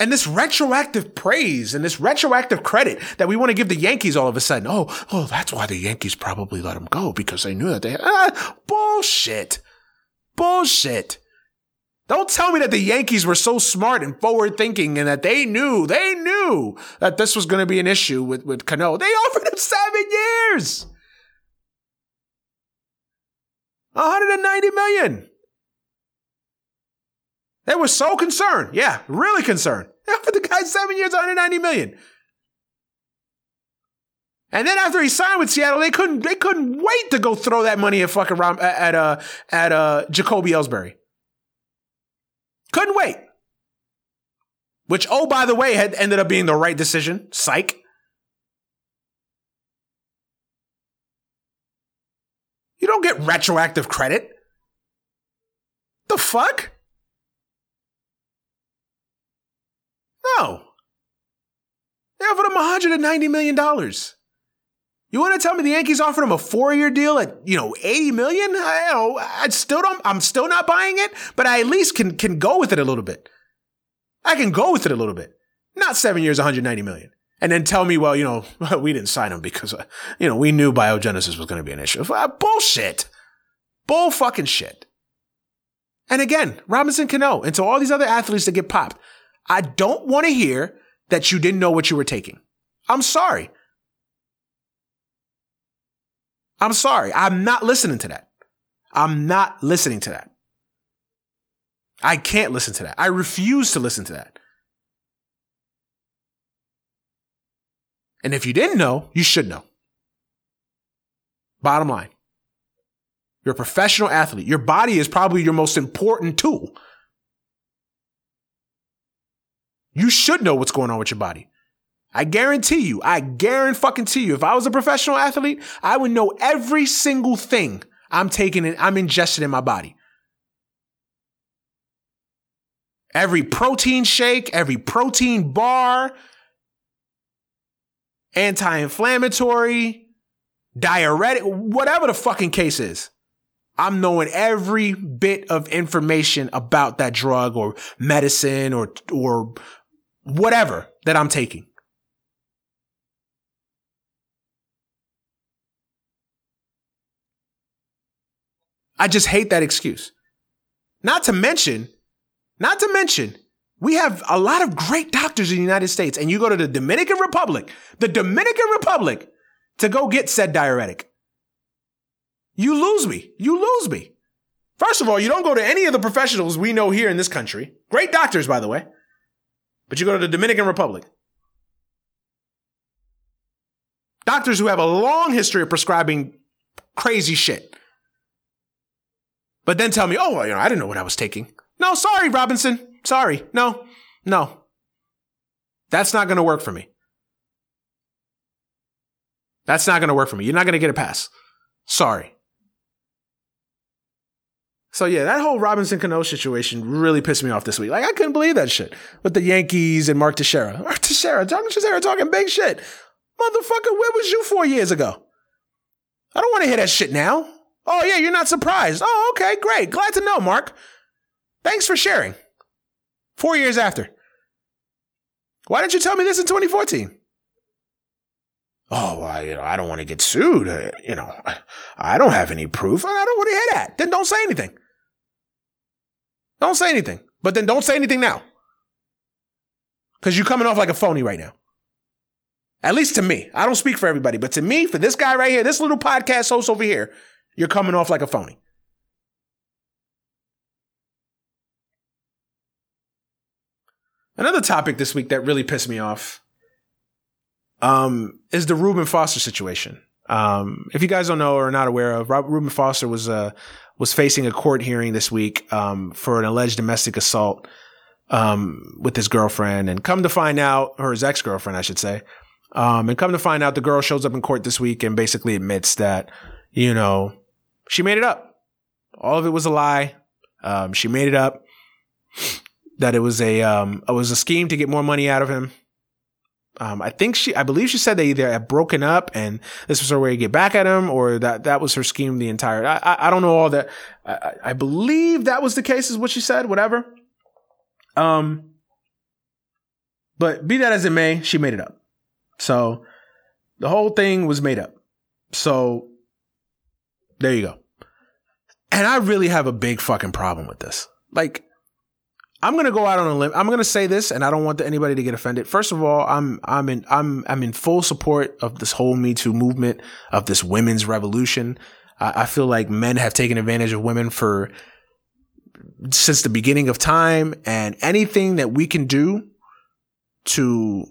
And this retroactive praise and this retroactive credit that we want to give the Yankees all of a sudden. Oh, oh, that's why the Yankees probably let him go because they knew that they ah, bullshit. Bullshit. Don't tell me that the Yankees were so smart and forward thinking and that they knew, they knew that this was going to be an issue with, with Cano. They offered him seven years. 190 million. They were so concerned. Yeah, really concerned. They offered the guy seven years, 190 million. And then after he signed with Seattle, they couldn't they couldn't wait to go throw that money at fucking at at uh at uh Jacoby Ellsbury. Couldn't wait. Which, oh, by the way, had ended up being the right decision. Psych. You don't get retroactive credit. The fuck? No. They offered him $190 million. You want to tell me the Yankees offered him a four-year deal at, you know, 80 million? I don't. I still don't, I'm still not buying it, but I at least can, can go with it a little bit. I can go with it a little bit. Not seven years, 190 million. And then tell me, well, you know, we didn't sign him because, uh, you know, we knew biogenesis was going to be an issue. Uh, bullshit. Bull fucking shit. And again, Robinson Cano and to all these other athletes that get popped. I don't want to hear that you didn't know what you were taking. I'm sorry. I'm sorry. I'm not listening to that. I'm not listening to that. I can't listen to that. I refuse to listen to that. And if you didn't know, you should know. Bottom line. You're a professional athlete. Your body is probably your most important tool. You should know what's going on with your body. I guarantee you, I guarantee fucking to you, if I was a professional athlete, I would know every single thing I'm taking and I'm ingesting in my body. Every protein shake, every protein bar, anti inflammatory, diuretic, whatever the fucking case is. I'm knowing every bit of information about that drug or medicine or, or whatever that I'm taking. I just hate that excuse. Not to mention, not to mention, we have a lot of great doctors in the United States, and you go to the Dominican Republic, the Dominican Republic, to go get said diuretic. You lose me. You lose me. First of all, you don't go to any of the professionals we know here in this country. Great doctors, by the way. But you go to the Dominican Republic. Doctors who have a long history of prescribing crazy shit. But then tell me, oh, well, you know, I didn't know what I was taking. No, sorry, Robinson. Sorry. No, no. That's not going to work for me. That's not going to work for me. You're not going to get a pass. Sorry. So yeah, that whole Robinson Cano situation really pissed me off this week. Like I couldn't believe that shit with the Yankees and Mark Teixeira. Mark Teixeira, talking Teixeira talking big shit. Motherfucker, where was you four years ago? I don't want to hear that shit now. Oh, yeah, you're not surprised. Oh, okay, great. Glad to know, Mark. Thanks for sharing. Four years after. Why didn't you tell me this in 2014? Oh, well, I, you know, I don't want to get sued. Uh, you know, I, I don't have any proof. I don't want to hear that. Then don't say anything. Don't say anything. But then don't say anything now. Because you're coming off like a phony right now. At least to me. I don't speak for everybody, but to me, for this guy right here, this little podcast host over here, you're coming off like a phony. Another topic this week that really pissed me off um, is the Reuben Foster situation. Um, if you guys don't know or are not aware of, Reuben Foster was uh, was facing a court hearing this week um, for an alleged domestic assault um, with his girlfriend, and come to find out, or his ex girlfriend, I should say, um, and come to find out, the girl shows up in court this week and basically admits that you know she made it up. All of it was a lie. Um, she made it up that it was a um, it was a scheme to get more money out of him. Um, I think she, I believe she said they either had broken up and this was her way to get back at him, or that that was her scheme the entire. I I, I don't know all that. I, I believe that was the case, is what she said. Whatever. Um, but be that as it may, she made it up. So the whole thing was made up. So there you go. And I really have a big fucking problem with this. Like, I'm gonna go out on a limb. I'm gonna say this, and I don't want anybody to get offended. First of all, I'm I'm in I'm I'm in full support of this whole Me Too movement of this women's revolution. I, I feel like men have taken advantage of women for since the beginning of time, and anything that we can do to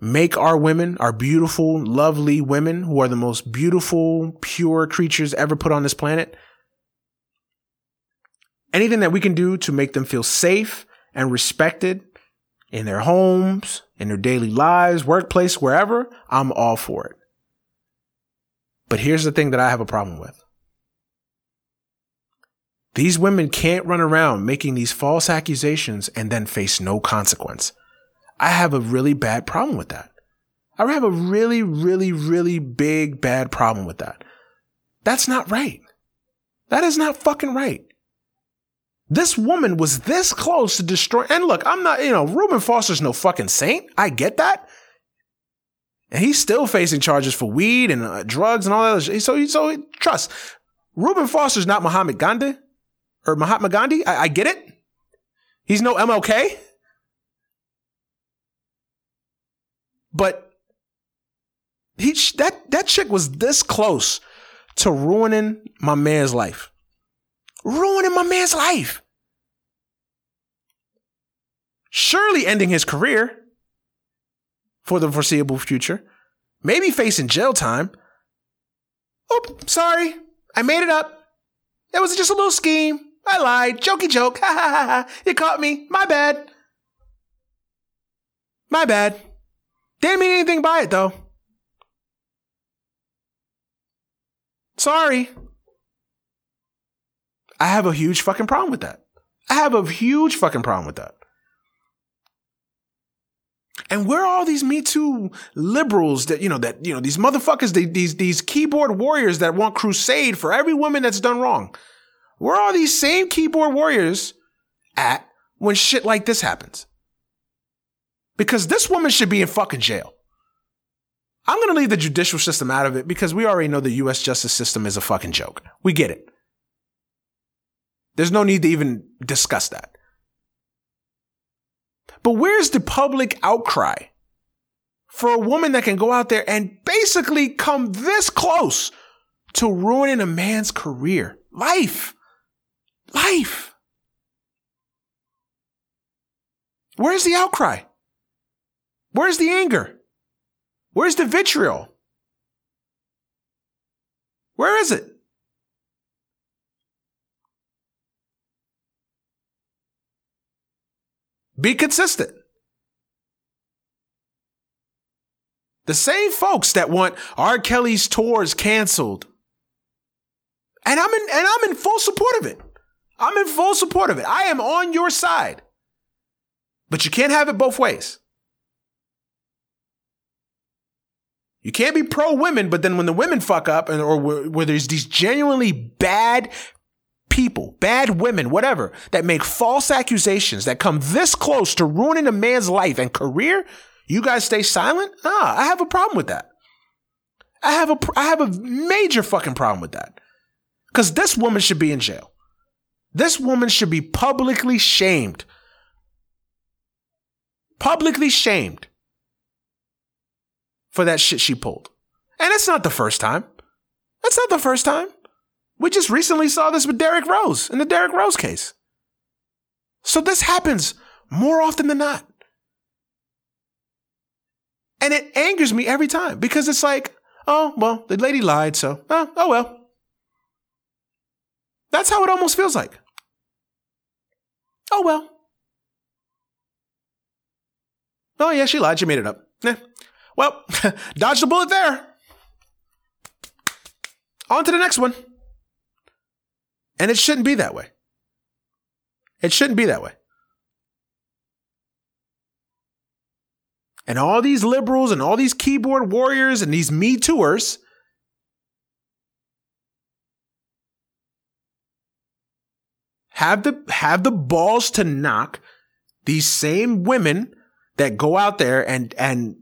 make our women, our beautiful, lovely women, who are the most beautiful, pure creatures ever put on this planet, anything that we can do to make them feel safe and respected in their homes, in their daily lives, workplace, wherever, I'm all for it. But here's the thing that I have a problem with. These women can't run around making these false accusations and then face no consequence. I have a really bad problem with that. I have a really, really, really big bad problem with that. That's not right. That is not fucking right. This woman was this close to destroy. And look, I'm not, you know, Reuben Foster's no fucking saint. I get that. And he's still facing charges for weed and uh, drugs and all that. So, so trust. Reuben Foster's not Muhammad Gandhi or Mahatma Gandhi. I, I get it. He's no MLK. But he that that chick was this close to ruining my man's life ruining my man's life. Surely ending his career for the foreseeable future. Maybe facing jail time. Oh, sorry. I made it up. It was just a little scheme. I lied. Jokey joke. Ha ha ha ha. You caught me. My bad. My bad. Didn't mean anything by it though. Sorry. I have a huge fucking problem with that. I have a huge fucking problem with that. And where are all these Me Too liberals that, you know, that, you know, these motherfuckers, they, these, these keyboard warriors that want crusade for every woman that's done wrong? Where are these same keyboard warriors at when shit like this happens? Because this woman should be in fucking jail. I'm going to leave the judicial system out of it because we already know the US justice system is a fucking joke. We get it. There's no need to even discuss that. But where's the public outcry for a woman that can go out there and basically come this close to ruining a man's career? Life. Life. Where's the outcry? Where's the anger? Where's the vitriol? Where is it? Be consistent. The same folks that want R. Kelly's tours canceled. And I'm in and I'm in full support of it. I'm in full support of it. I am on your side. But you can't have it both ways. You can't be pro women, but then when the women fuck up and or where, where there's these genuinely bad people, bad women, whatever, that make false accusations that come this close to ruining a man's life and career, you guys stay silent? Ah, I have a problem with that. I have a I have a major fucking problem with that. Cuz this woman should be in jail. This woman should be publicly shamed. Publicly shamed for that shit she pulled. And it's not the first time. That's not the first time. We just recently saw this with Derrick Rose in the Derrick Rose case. So this happens more often than not. And it angers me every time because it's like, oh, well, the lady lied, so, oh, oh well. That's how it almost feels like. Oh well. Oh yeah, she lied. She made it up. Eh. Well, dodged a bullet there. On to the next one. And it shouldn't be that way. It shouldn't be that way. And all these liberals and all these keyboard warriors and these Me Tooers have the have the balls to knock these same women that go out there and and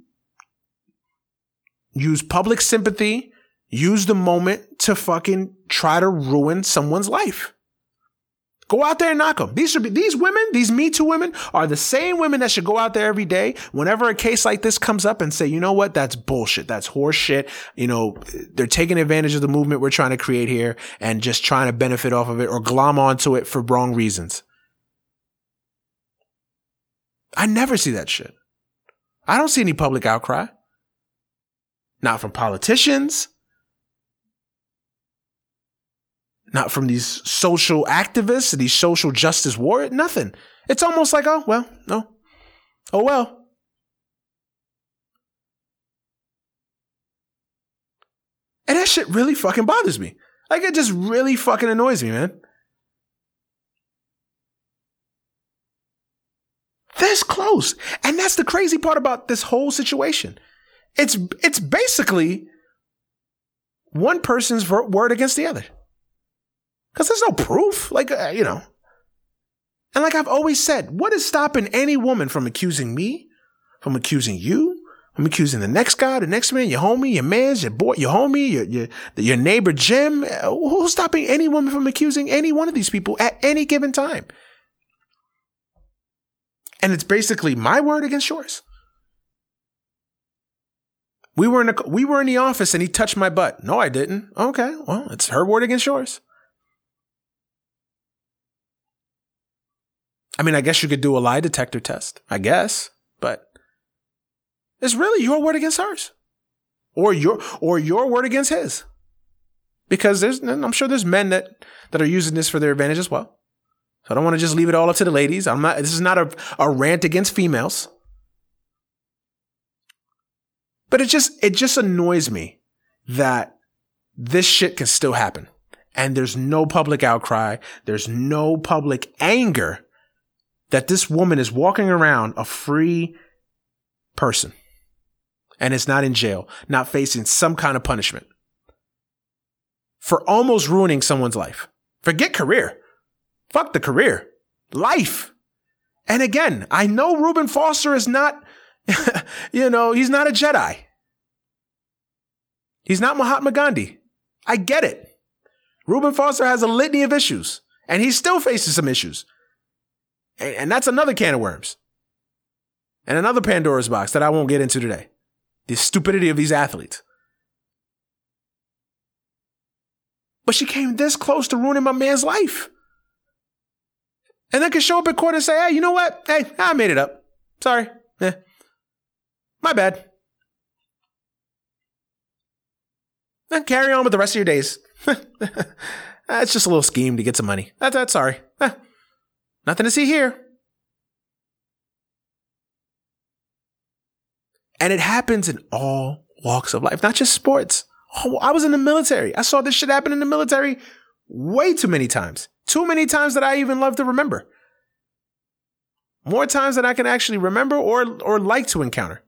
use public sympathy, use the moment to fucking try to ruin someone's life. Go out there and knock them. These should be these women, these Me Too women are the same women that should go out there every day whenever a case like this comes up and say, you know what, that's bullshit. That's horse shit. You know, they're taking advantage of the movement we're trying to create here and just trying to benefit off of it or glom onto it for wrong reasons. I never see that shit. I don't see any public outcry. Not from politicians. Not from these social activists, these social justice warriors, nothing. It's almost like, oh, well, no. Oh, well. And that shit really fucking bothers me. Like, it just really fucking annoys me, man. This close. And that's the crazy part about this whole situation. It's, it's basically one person's word against the other. Because there's no proof. Like, uh, you know. And like I've always said, what is stopping any woman from accusing me, from accusing you, from accusing the next guy, the next man, your homie, your man's, your boy, your homie, your, your, your neighbor Jim? Uh, who's stopping any woman from accusing any one of these people at any given time? And it's basically my word against yours. We were in a, we were in the office and he touched my butt. No, I didn't. Okay. Well, it's her word against yours. I mean, I guess you could do a lie detector test, I guess, but it's really your word against hers, or your or your word against his, because there's I'm sure there's men that that are using this for their advantage as well. So I don't want to just leave it all up to the ladies. I'm not. This is not a a rant against females, but it just it just annoys me that this shit can still happen, and there's no public outcry. There's no public anger that this woman is walking around a free person and is not in jail, not facing some kind of punishment for almost ruining someone's life. Forget career. Fuck the career. Life. And again, I know Reuben Foster is not, you know, he's not a Jedi. He's not Mahatma Gandhi. I get it. Reuben Foster has a litany of issues, and he still faces some issues. And, and that's another can of worms. And another Pandora's box that I won't get into today. The stupidity of these athletes. But she came this close to ruining my man's life. And then can show up in court and say, hey, you know what? Hey, I made it up. Sorry. Eh. My bad. Then carry on with the rest of your days. it's just a little scheme to get some money. That's That, sorry. Nothing to see here. And it happens in all walks of life, not just sports. Oh, I was in the military. I saw this shit happen in the military way too many times. Too many times that I even love to remember. More times than I can actually remember or, or like to encounter.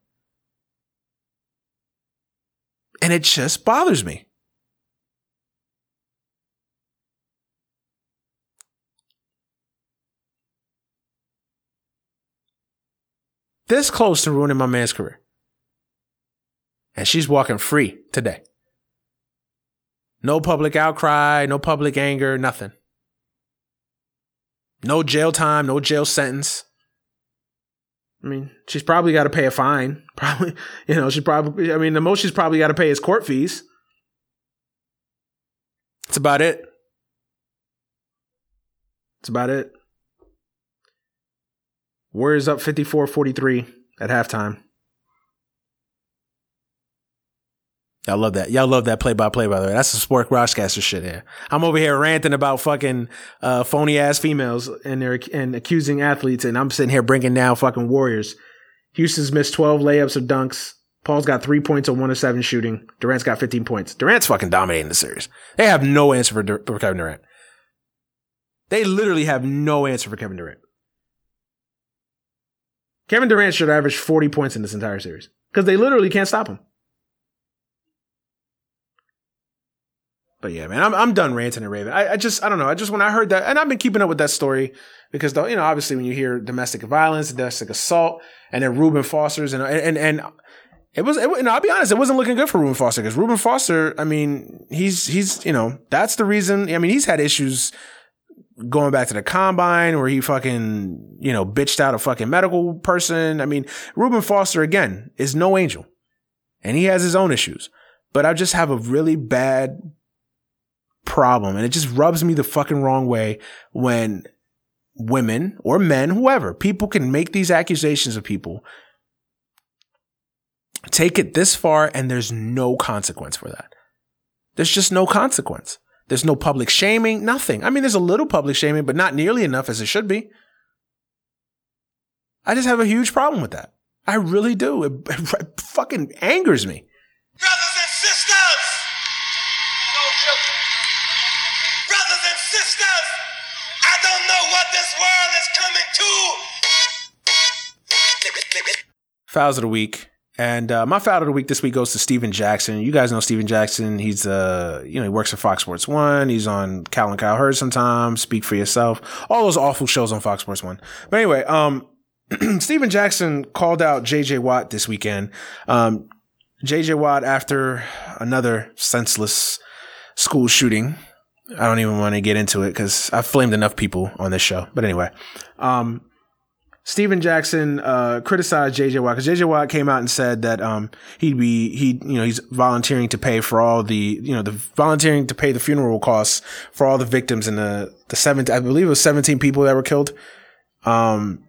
And it just bothers me. This close to ruining my man's career. And she's walking free today. No public outcry, no public anger, nothing. No jail time, no jail sentence. I mean, she's probably got to pay a fine. Probably, you know, she probably, I mean, the most she's probably got to pay is court fees. That's about it. That's about it. Warriors up 54 43 at halftime. Y'all love that. Y'all love that play by play, by the way. That's some sport broadcaster shit here. I'm over here ranting about fucking uh, phony ass females and and accusing athletes, and I'm sitting here bringing down fucking Warriors. Houston's missed 12 layups of dunks. Paul's got three points on one of seven shooting. Durant's got 15 points. Durant's fucking dominating the series. They have no answer for, Dur- for Kevin Durant. They literally have no answer for Kevin Durant. Kevin Durant should average 40 points in this entire series because they literally can't stop him. But yeah, man, I'm I'm done ranting and raving. I, I just I don't know. I just when I heard that, and I've been keeping up with that story because though you know obviously when you hear domestic violence, domestic assault, and then Reuben Foster's and and and it was it, and I'll be honest, it wasn't looking good for Reuben Foster because Reuben Foster, I mean, he's he's you know that's the reason. I mean, he's had issues going back to the combine where he fucking you know bitched out a fucking medical person. I mean, Reuben Foster again is no angel, and he has his own issues. But I just have a really bad problem. And it just rubs me the fucking wrong way when women or men, whoever, people can make these accusations of people, take it this far, and there's no consequence for that. There's just no consequence. There's no public shaming, nothing. I mean, there's a little public shaming, but not nearly enough as it should be. I just have a huge problem with that. I really do. It, it fucking angers me. Fouls of the week. And uh, my foul of the week this week goes to Stephen Jackson. You guys know Stephen Jackson. He's uh, you know, he works for Fox Sports One. He's on Colin Cowherd sometimes. Speak for yourself. All those awful shows on Fox Sports One. But anyway, um, Stephen Jackson called out J.J. Watt this weekend. Um, J.J. Watt after another senseless school shooting. I don't even want to get into it because I've flamed enough people on this show. But anyway, um, Stephen Jackson uh, criticized JJ Watt because JJ Watt came out and said that um, he'd be he you know he's volunteering to pay for all the you know the volunteering to pay the funeral costs for all the victims and the the seven I believe it was seventeen people that were killed. Um,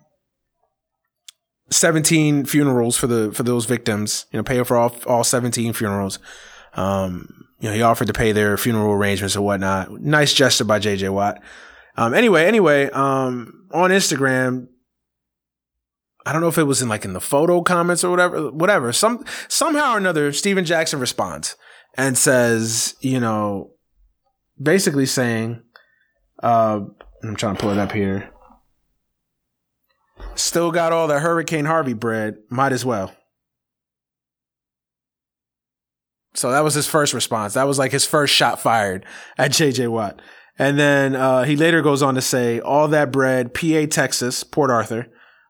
17 funerals for the for those victims you know pay for all all 17 funerals. Um you know he offered to pay their funeral arrangements and whatnot. Nice gesture by jj watt. Um anyway anyway um on instagram I don't know if it was in like in the photo comments or whatever, whatever. Some somehow or another, Stephen Jackson responds and says, you know, basically saying, uh, I'm trying to pull it up here. Still got all the Hurricane Harvey bread. Might as well. So that was his first response. That was like his first shot fired at JJ Watt. And then uh, he later goes on to say, all that bread, PA, Texas, Port Arthur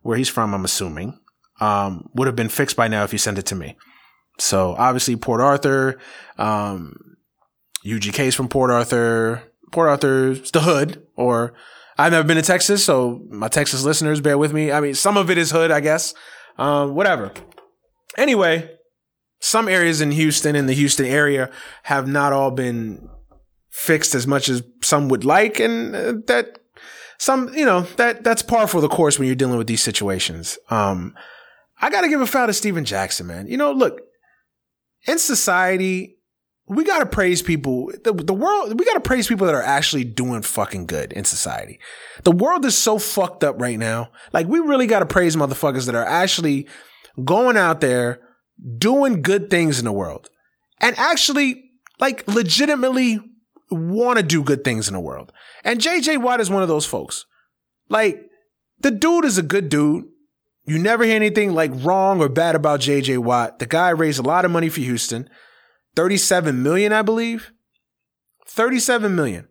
where he's from, I'm assuming, um, would have been fixed by now if you sent it to me. So obviously Port Arthur, um, UGK's from Port Arthur. Port Arthur's the hood, or I've never been to Texas, so my Texas listeners bear with me. I mean, some of it is hood, I guess. Um, whatever. Anyway, some areas in Houston, in the Houston area, have not all been fixed as much as some would like, and uh, that some, you know, that that's par for the course when you're dealing with these situations. Um, I got to give a foul to Stephen Jackson, man. You know, look, in society, we got to praise people. The, the world, we got to praise people that are actually doing fucking good in society. The world is so fucked up right now. Like, we really got to praise motherfuckers that are actually going out there doing good things in the world and actually, like, legitimately want to do good things in the world. And JJ Watt is one of those folks. Like, the dude is a good dude. You never hear anything like wrong or bad about JJ Watt. The guy raised a lot of money for Houston. 37 million, I believe. 37 million.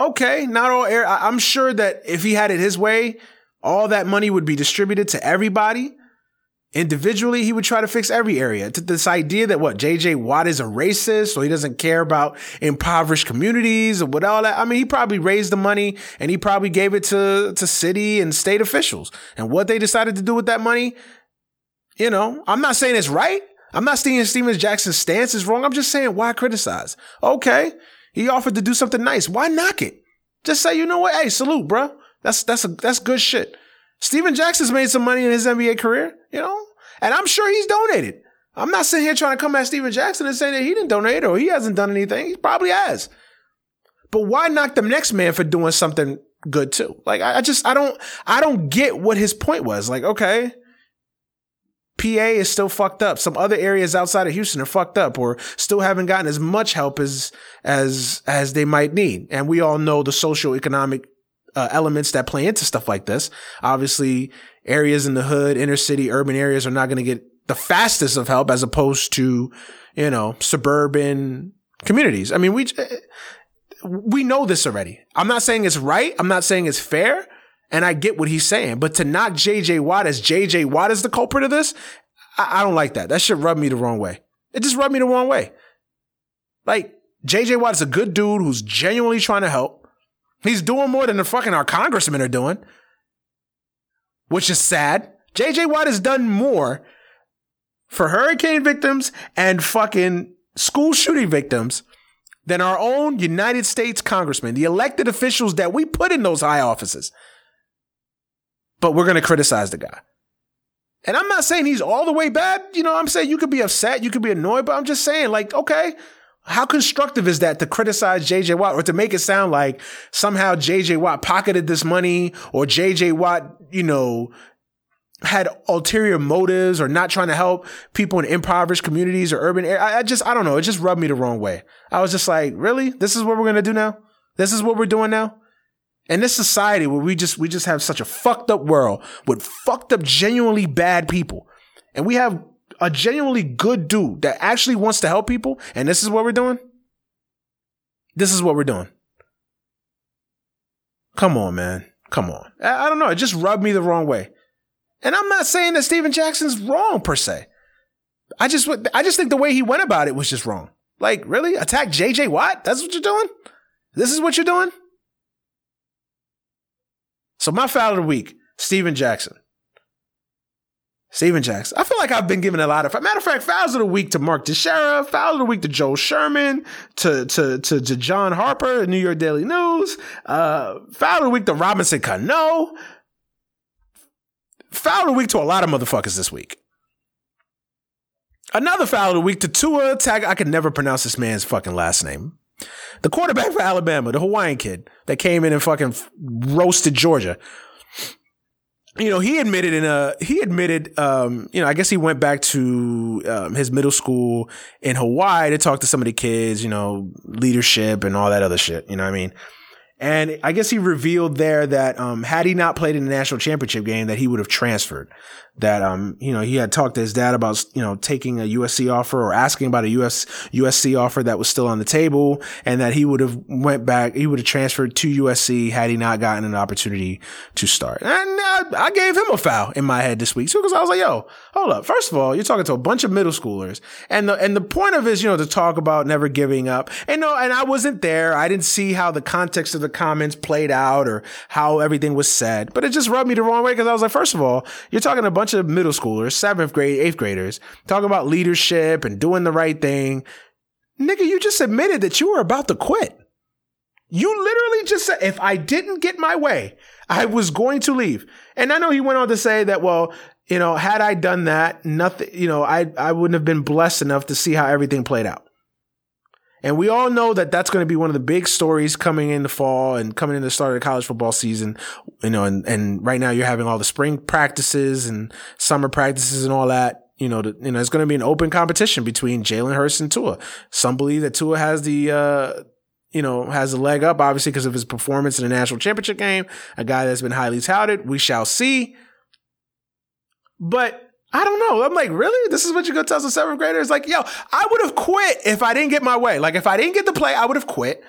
Okay, not all air. I'm sure that if he had it his way, All that money would be distributed to everybody. Individually, he would try to fix every area. To this idea that what JJ Watt is a racist or he doesn't care about impoverished communities or what all that. I mean, he probably raised the money and he probably gave it to, to city and state officials. And what they decided to do with that money, you know, I'm not saying it's right. I'm not saying Stephen Jackson's stance is wrong. I'm just saying why criticize? Okay. He offered to do something nice. Why knock it? Just say, you know what? Hey, salute, bro. That's, that's a, that's good shit. Stephen Jackson's made some money in his NBA career, you know, and I'm sure he's donated. I'm not sitting here trying to come at Stephen Jackson and saying that he didn't donate or he hasn't done anything. He probably has. But why knock the next man for doing something good too? Like, I, I just, I don't, I don't get what his point was. Like, okay, PA is still fucked up. Some other areas outside of Houston are fucked up or still haven't gotten as much help as, as, as they might need. And we all know the social economic uh, elements that play into stuff like this. Obviously, areas in the hood, inner city, urban areas are not going to get the fastest of help as opposed to, you know, suburban communities. I mean, we, we know this already. I'm not saying it's right. I'm not saying it's fair. And I get what he's saying, but to knock JJ Watt as JJ Watt is the culprit of this, I, I don't like that. That should rub me the wrong way. It just rubbed me the wrong way. Like, JJ Watt is a good dude who's genuinely trying to help. He's doing more than the fucking our congressmen are doing, which is sad. JJ Watt has done more for hurricane victims and fucking school shooting victims than our own United States congressmen, the elected officials that we put in those high offices. But we're going to criticize the guy. And I'm not saying he's all the way bad. You know, I'm saying you could be upset, you could be annoyed, but I'm just saying, like, okay, how constructive is that to criticize JJ Watt or to make it sound like somehow JJ Watt pocketed this money or JJ Watt, you know, had ulterior motives or not trying to help people in impoverished communities or urban areas. I, I just, I don't know. It just rubbed me the wrong way. I was just like, really? This is what we're going to do now? This is what we're doing now? In this society where we just, we just have such a fucked up world with fucked up, genuinely bad people. And we have a genuinely good dude that actually wants to help people, and this is what we're doing? This is what we're doing. Come on, man. Come on. I, I don't know. It just rubbed me the wrong way. And I'm not saying that Stephen Jackson's wrong per se. I just I just think the way he went about it was just wrong. Like, really? Attack JJ Watt? That's what you're doing? This is what you're doing? So my foul of the week, Stephen Jackson. Stephen Jackson. I feel like I've been giving a lot of matter of fact, fouls of the week to Mark Teixeira, fouls of the week to Joel Sherman, to to to, to John Harper, New York Daily News, uh, foul of the week to Robinson Cano, foul of the week to a lot of motherfuckers this week. Another foul of the week to Tua Tag. I can never pronounce this man's fucking last name. The quarterback for Alabama, the Hawaiian kid that came in and fucking roasted Georgia you know, he admitted in a, he admitted, um, you know, I guess he went back to um, his middle school in Hawaii to talk to some of the kids, you know, leadership and all that other shit. You know what I mean? And I guess he revealed there that um, had he not played in the national championship game, that he would have transferred. That um you know he had talked to his dad about you know taking a USC offer or asking about a US USC offer that was still on the table and that he would have went back he would have transferred to USC had he not gotten an opportunity to start. And I, I gave him a foul in my head this week too because I was like yo hold up. First of all you're talking to a bunch of middle schoolers. And the and the point of it is you know to talk about never giving up. And no and I wasn't there. I didn't see how the context of the comments played out or how everything was said but it just rubbed me the wrong way because I was like first of all you're talking a bunch of middle schoolers, seventh grade, eighth graders, talking about leadership and doing the right thing. Nigga, you just admitted that you were about to quit. You literally just said, if I didn't get my way, I was going to leave. And I know he went on to say that, well, you know, had I done that, nothing, you know, I, I wouldn't have been blessed enough to see how everything played out. And we all know that that's going to be one of the big stories coming in the fall and coming in the start of the college football season. You know, and, and right now you're having all the spring practices and summer practices and all that. You know, the, you know, it's going to be an open competition between Jalen Hurts and Tua. Some believe that Tua has the, uh, you know, has a leg up, obviously, because of his performance in the national championship game. A guy that's been highly touted. We shall see. But I don't know. I'm like, really? This is what you go tell some seventh graders? Like, yo, I would have quit if I didn't get my way. Like, if I didn't get the play, I would have quit.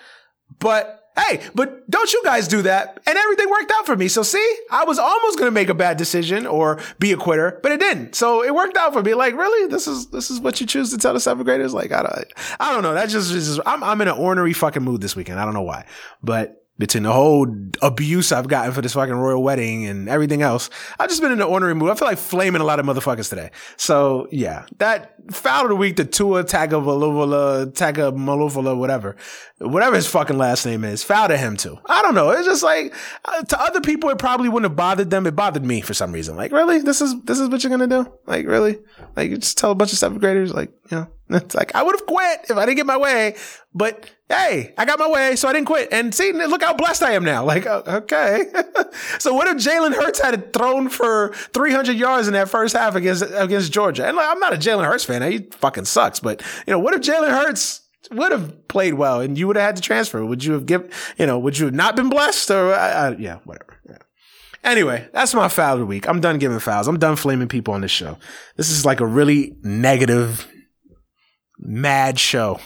But Hey, but don't you guys do that? And everything worked out for me. So see, I was almost to make a bad decision or be a quitter, but it didn't. So it worked out for me. Like, really? This is, this is what you choose to tell the seventh graders? Like, I don't, I don't know. That just, just I'm, I'm in an ornery fucking mood this weekend. I don't know why, but between the whole abuse I've gotten for this fucking royal wedding and everything else, I've just been in an ornery mood. I feel like flaming a lot of motherfuckers today. So yeah, that foul of the week, the Tua Tagovailoa, Tagovailoa, whatever, whatever his fucking last name is, foul to him too. I don't know. It's just like uh, to other people, it probably wouldn't have bothered them. It bothered me for some reason. Like really, this is this is what you're gonna do? Like really? Like you just tell a bunch of seventh graders, like you know, it's like I would have quit if I didn't get my way, but hey, I got my way, so I didn't quit. And see, look how blessed I am now. Like, okay. so what if Jalen Hurts had thrown for 300 yards in that first half against against Georgia? And like, I'm not a Jalen Hurts fan. He fucking sucks. But you know, what if Jalen Hurts would have played well and you would have had to transfer? Would you have given? You know, would you have not been blessed? Or I, I, yeah, whatever. Yeah. Anyway, that's my foul of the week. I'm done giving fouls. I'm done flaming people on this show. This is like a really negative, mad show.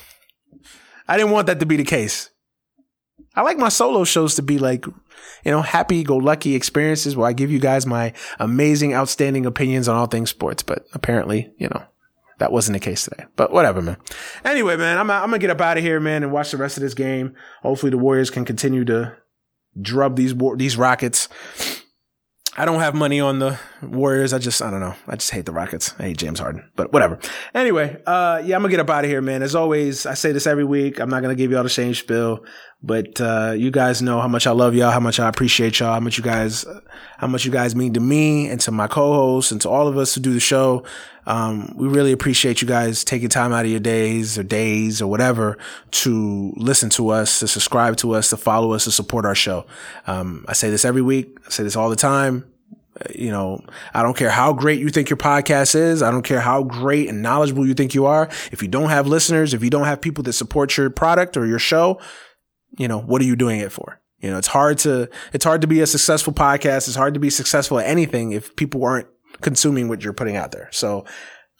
I didn't want that to be the case. I like my solo shows to be like, you know, happy go lucky experiences where I give you guys my amazing, outstanding opinions on all things sports. But apparently, you know, that wasn't the case today. But whatever, man. Anyway, man, I'm, I'm gonna get up out of here, man, and watch the rest of this game. Hopefully, the Warriors can continue to drub these these Rockets. I don't have money on the Warriors. I just, I don't know. I just hate the Rockets. I hate James Harden, but whatever. Anyway, uh, yeah, I'm gonna get up out of here, man. As always, I say this every week. I'm not gonna give you all the same spill, but, uh, you guys know how much I love y'all, how much I appreciate y'all, how much you guys, how much you guys mean to me and to my co-hosts and to all of us who do the show. Um, we really appreciate you guys taking time out of your days or days or whatever to listen to us, to subscribe to us, to follow us, to support our show. Um, I say this every week. I say this all the time. Uh, you know, I don't care how great you think your podcast is. I don't care how great and knowledgeable you think you are. If you don't have listeners, if you don't have people that support your product or your show, you know, what are you doing it for? You know, it's hard to, it's hard to be a successful podcast. It's hard to be successful at anything if people aren't consuming what you're putting out there. So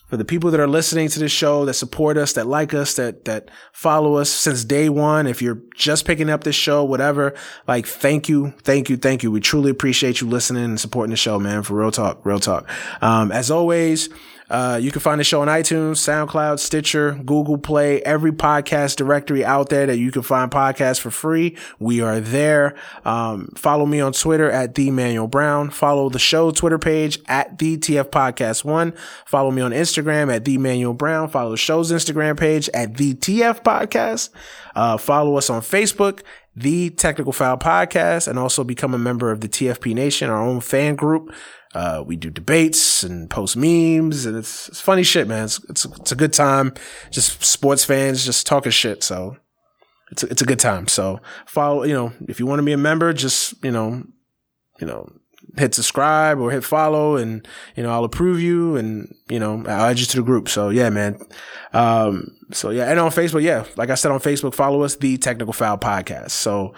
for the people that are listening to this show, that support us, that like us, that, that follow us since day one, if you're just picking up this show, whatever, like, thank you, thank you, thank you. We truly appreciate you listening and supporting the show, man, for real talk, real talk. Um, as always, uh, you can find the show on iTunes, SoundCloud, Stitcher, Google Play, every podcast directory out there that you can find podcasts for free. We are there. Um, follow me on Twitter at the Manuel Brown. Follow the show Twitter page at the TF Podcast One. Follow me on Instagram at the Manuel Brown. Follow the show's Instagram page at the TF Podcast. Uh, follow us on Facebook the Technical Foul Podcast and also become a member of the TFP Nation, our own fan group. Uh, we do debates and post memes and it's, it's funny shit, man. It's, it's, it's, a good time. Just sports fans just talking shit. So it's a, it's a good time. So follow, you know, if you want to be a member, just, you know, you know, hit subscribe or hit follow and, you know, I'll approve you and, you know, I'll add you to the group. So yeah, man. Um, so yeah. And on Facebook, yeah, like I said on Facebook, follow us, the Technical Foul Podcast. So,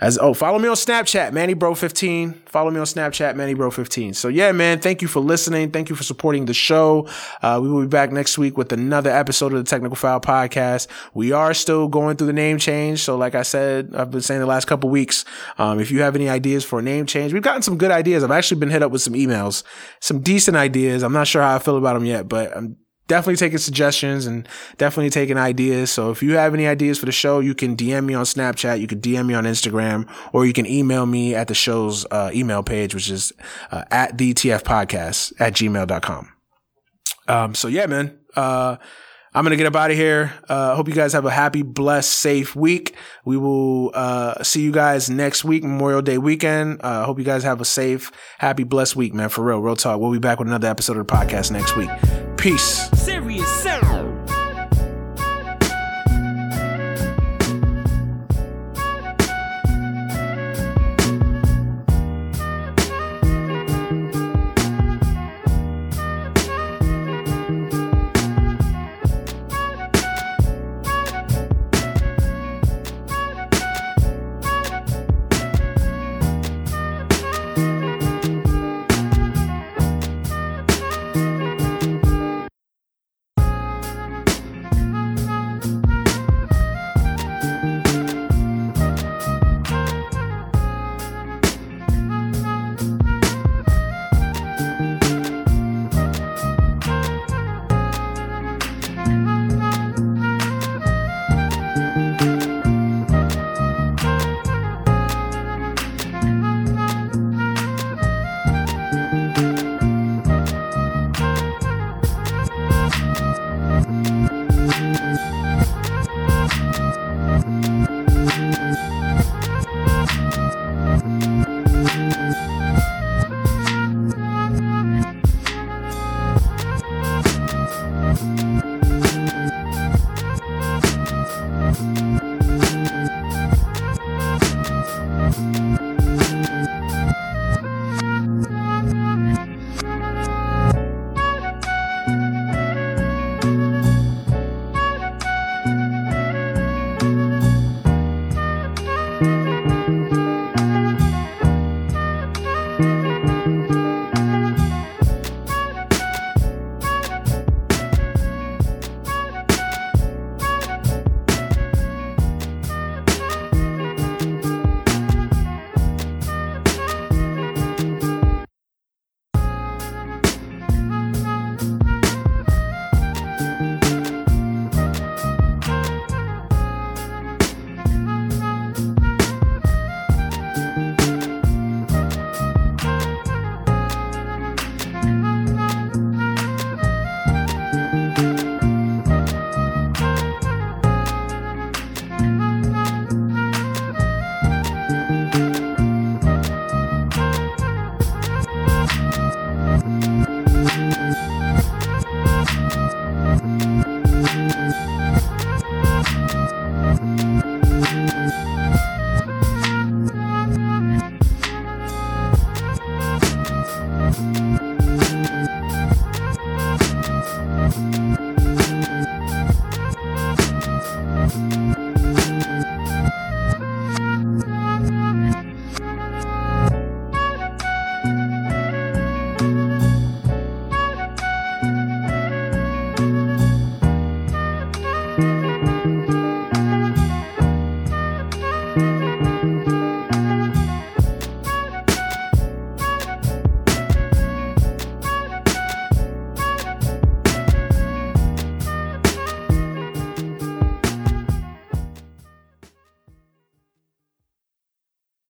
as oh, follow me on Snapchat, MannyBro15. Follow me on Snapchat, MannyBro15. So yeah, man, thank you for listening. Thank you for supporting the show. Uh, we will be back next week with another episode of the Technical Foul Podcast. We are still going through the name change. So like I said, I've been saying the last couple weeks, um, if you have any ideas for a name change, we've gotten some good ideas. I've actually been hit up with some emails, some decent ideas. I'm not sure how I feel about them yet, but I'm definitely taking suggestions and definitely taking ideas. So if you have any ideas for the show, you can DM me on Snapchat, you can DM me on Instagram, or you can email me at the show's uh, email page, which is uh, at the TF at gmail.com. Um, so yeah, man, uh, I'm going to get up out of here. Uh, hope you guys have a happy, blessed, safe week. We will, uh, see you guys next week, Memorial Day weekend. Uh, hope you guys have a safe, happy, blessed week, man. For real, real talk. We'll be back with another episode of the podcast next week. Peace. Serious, serious.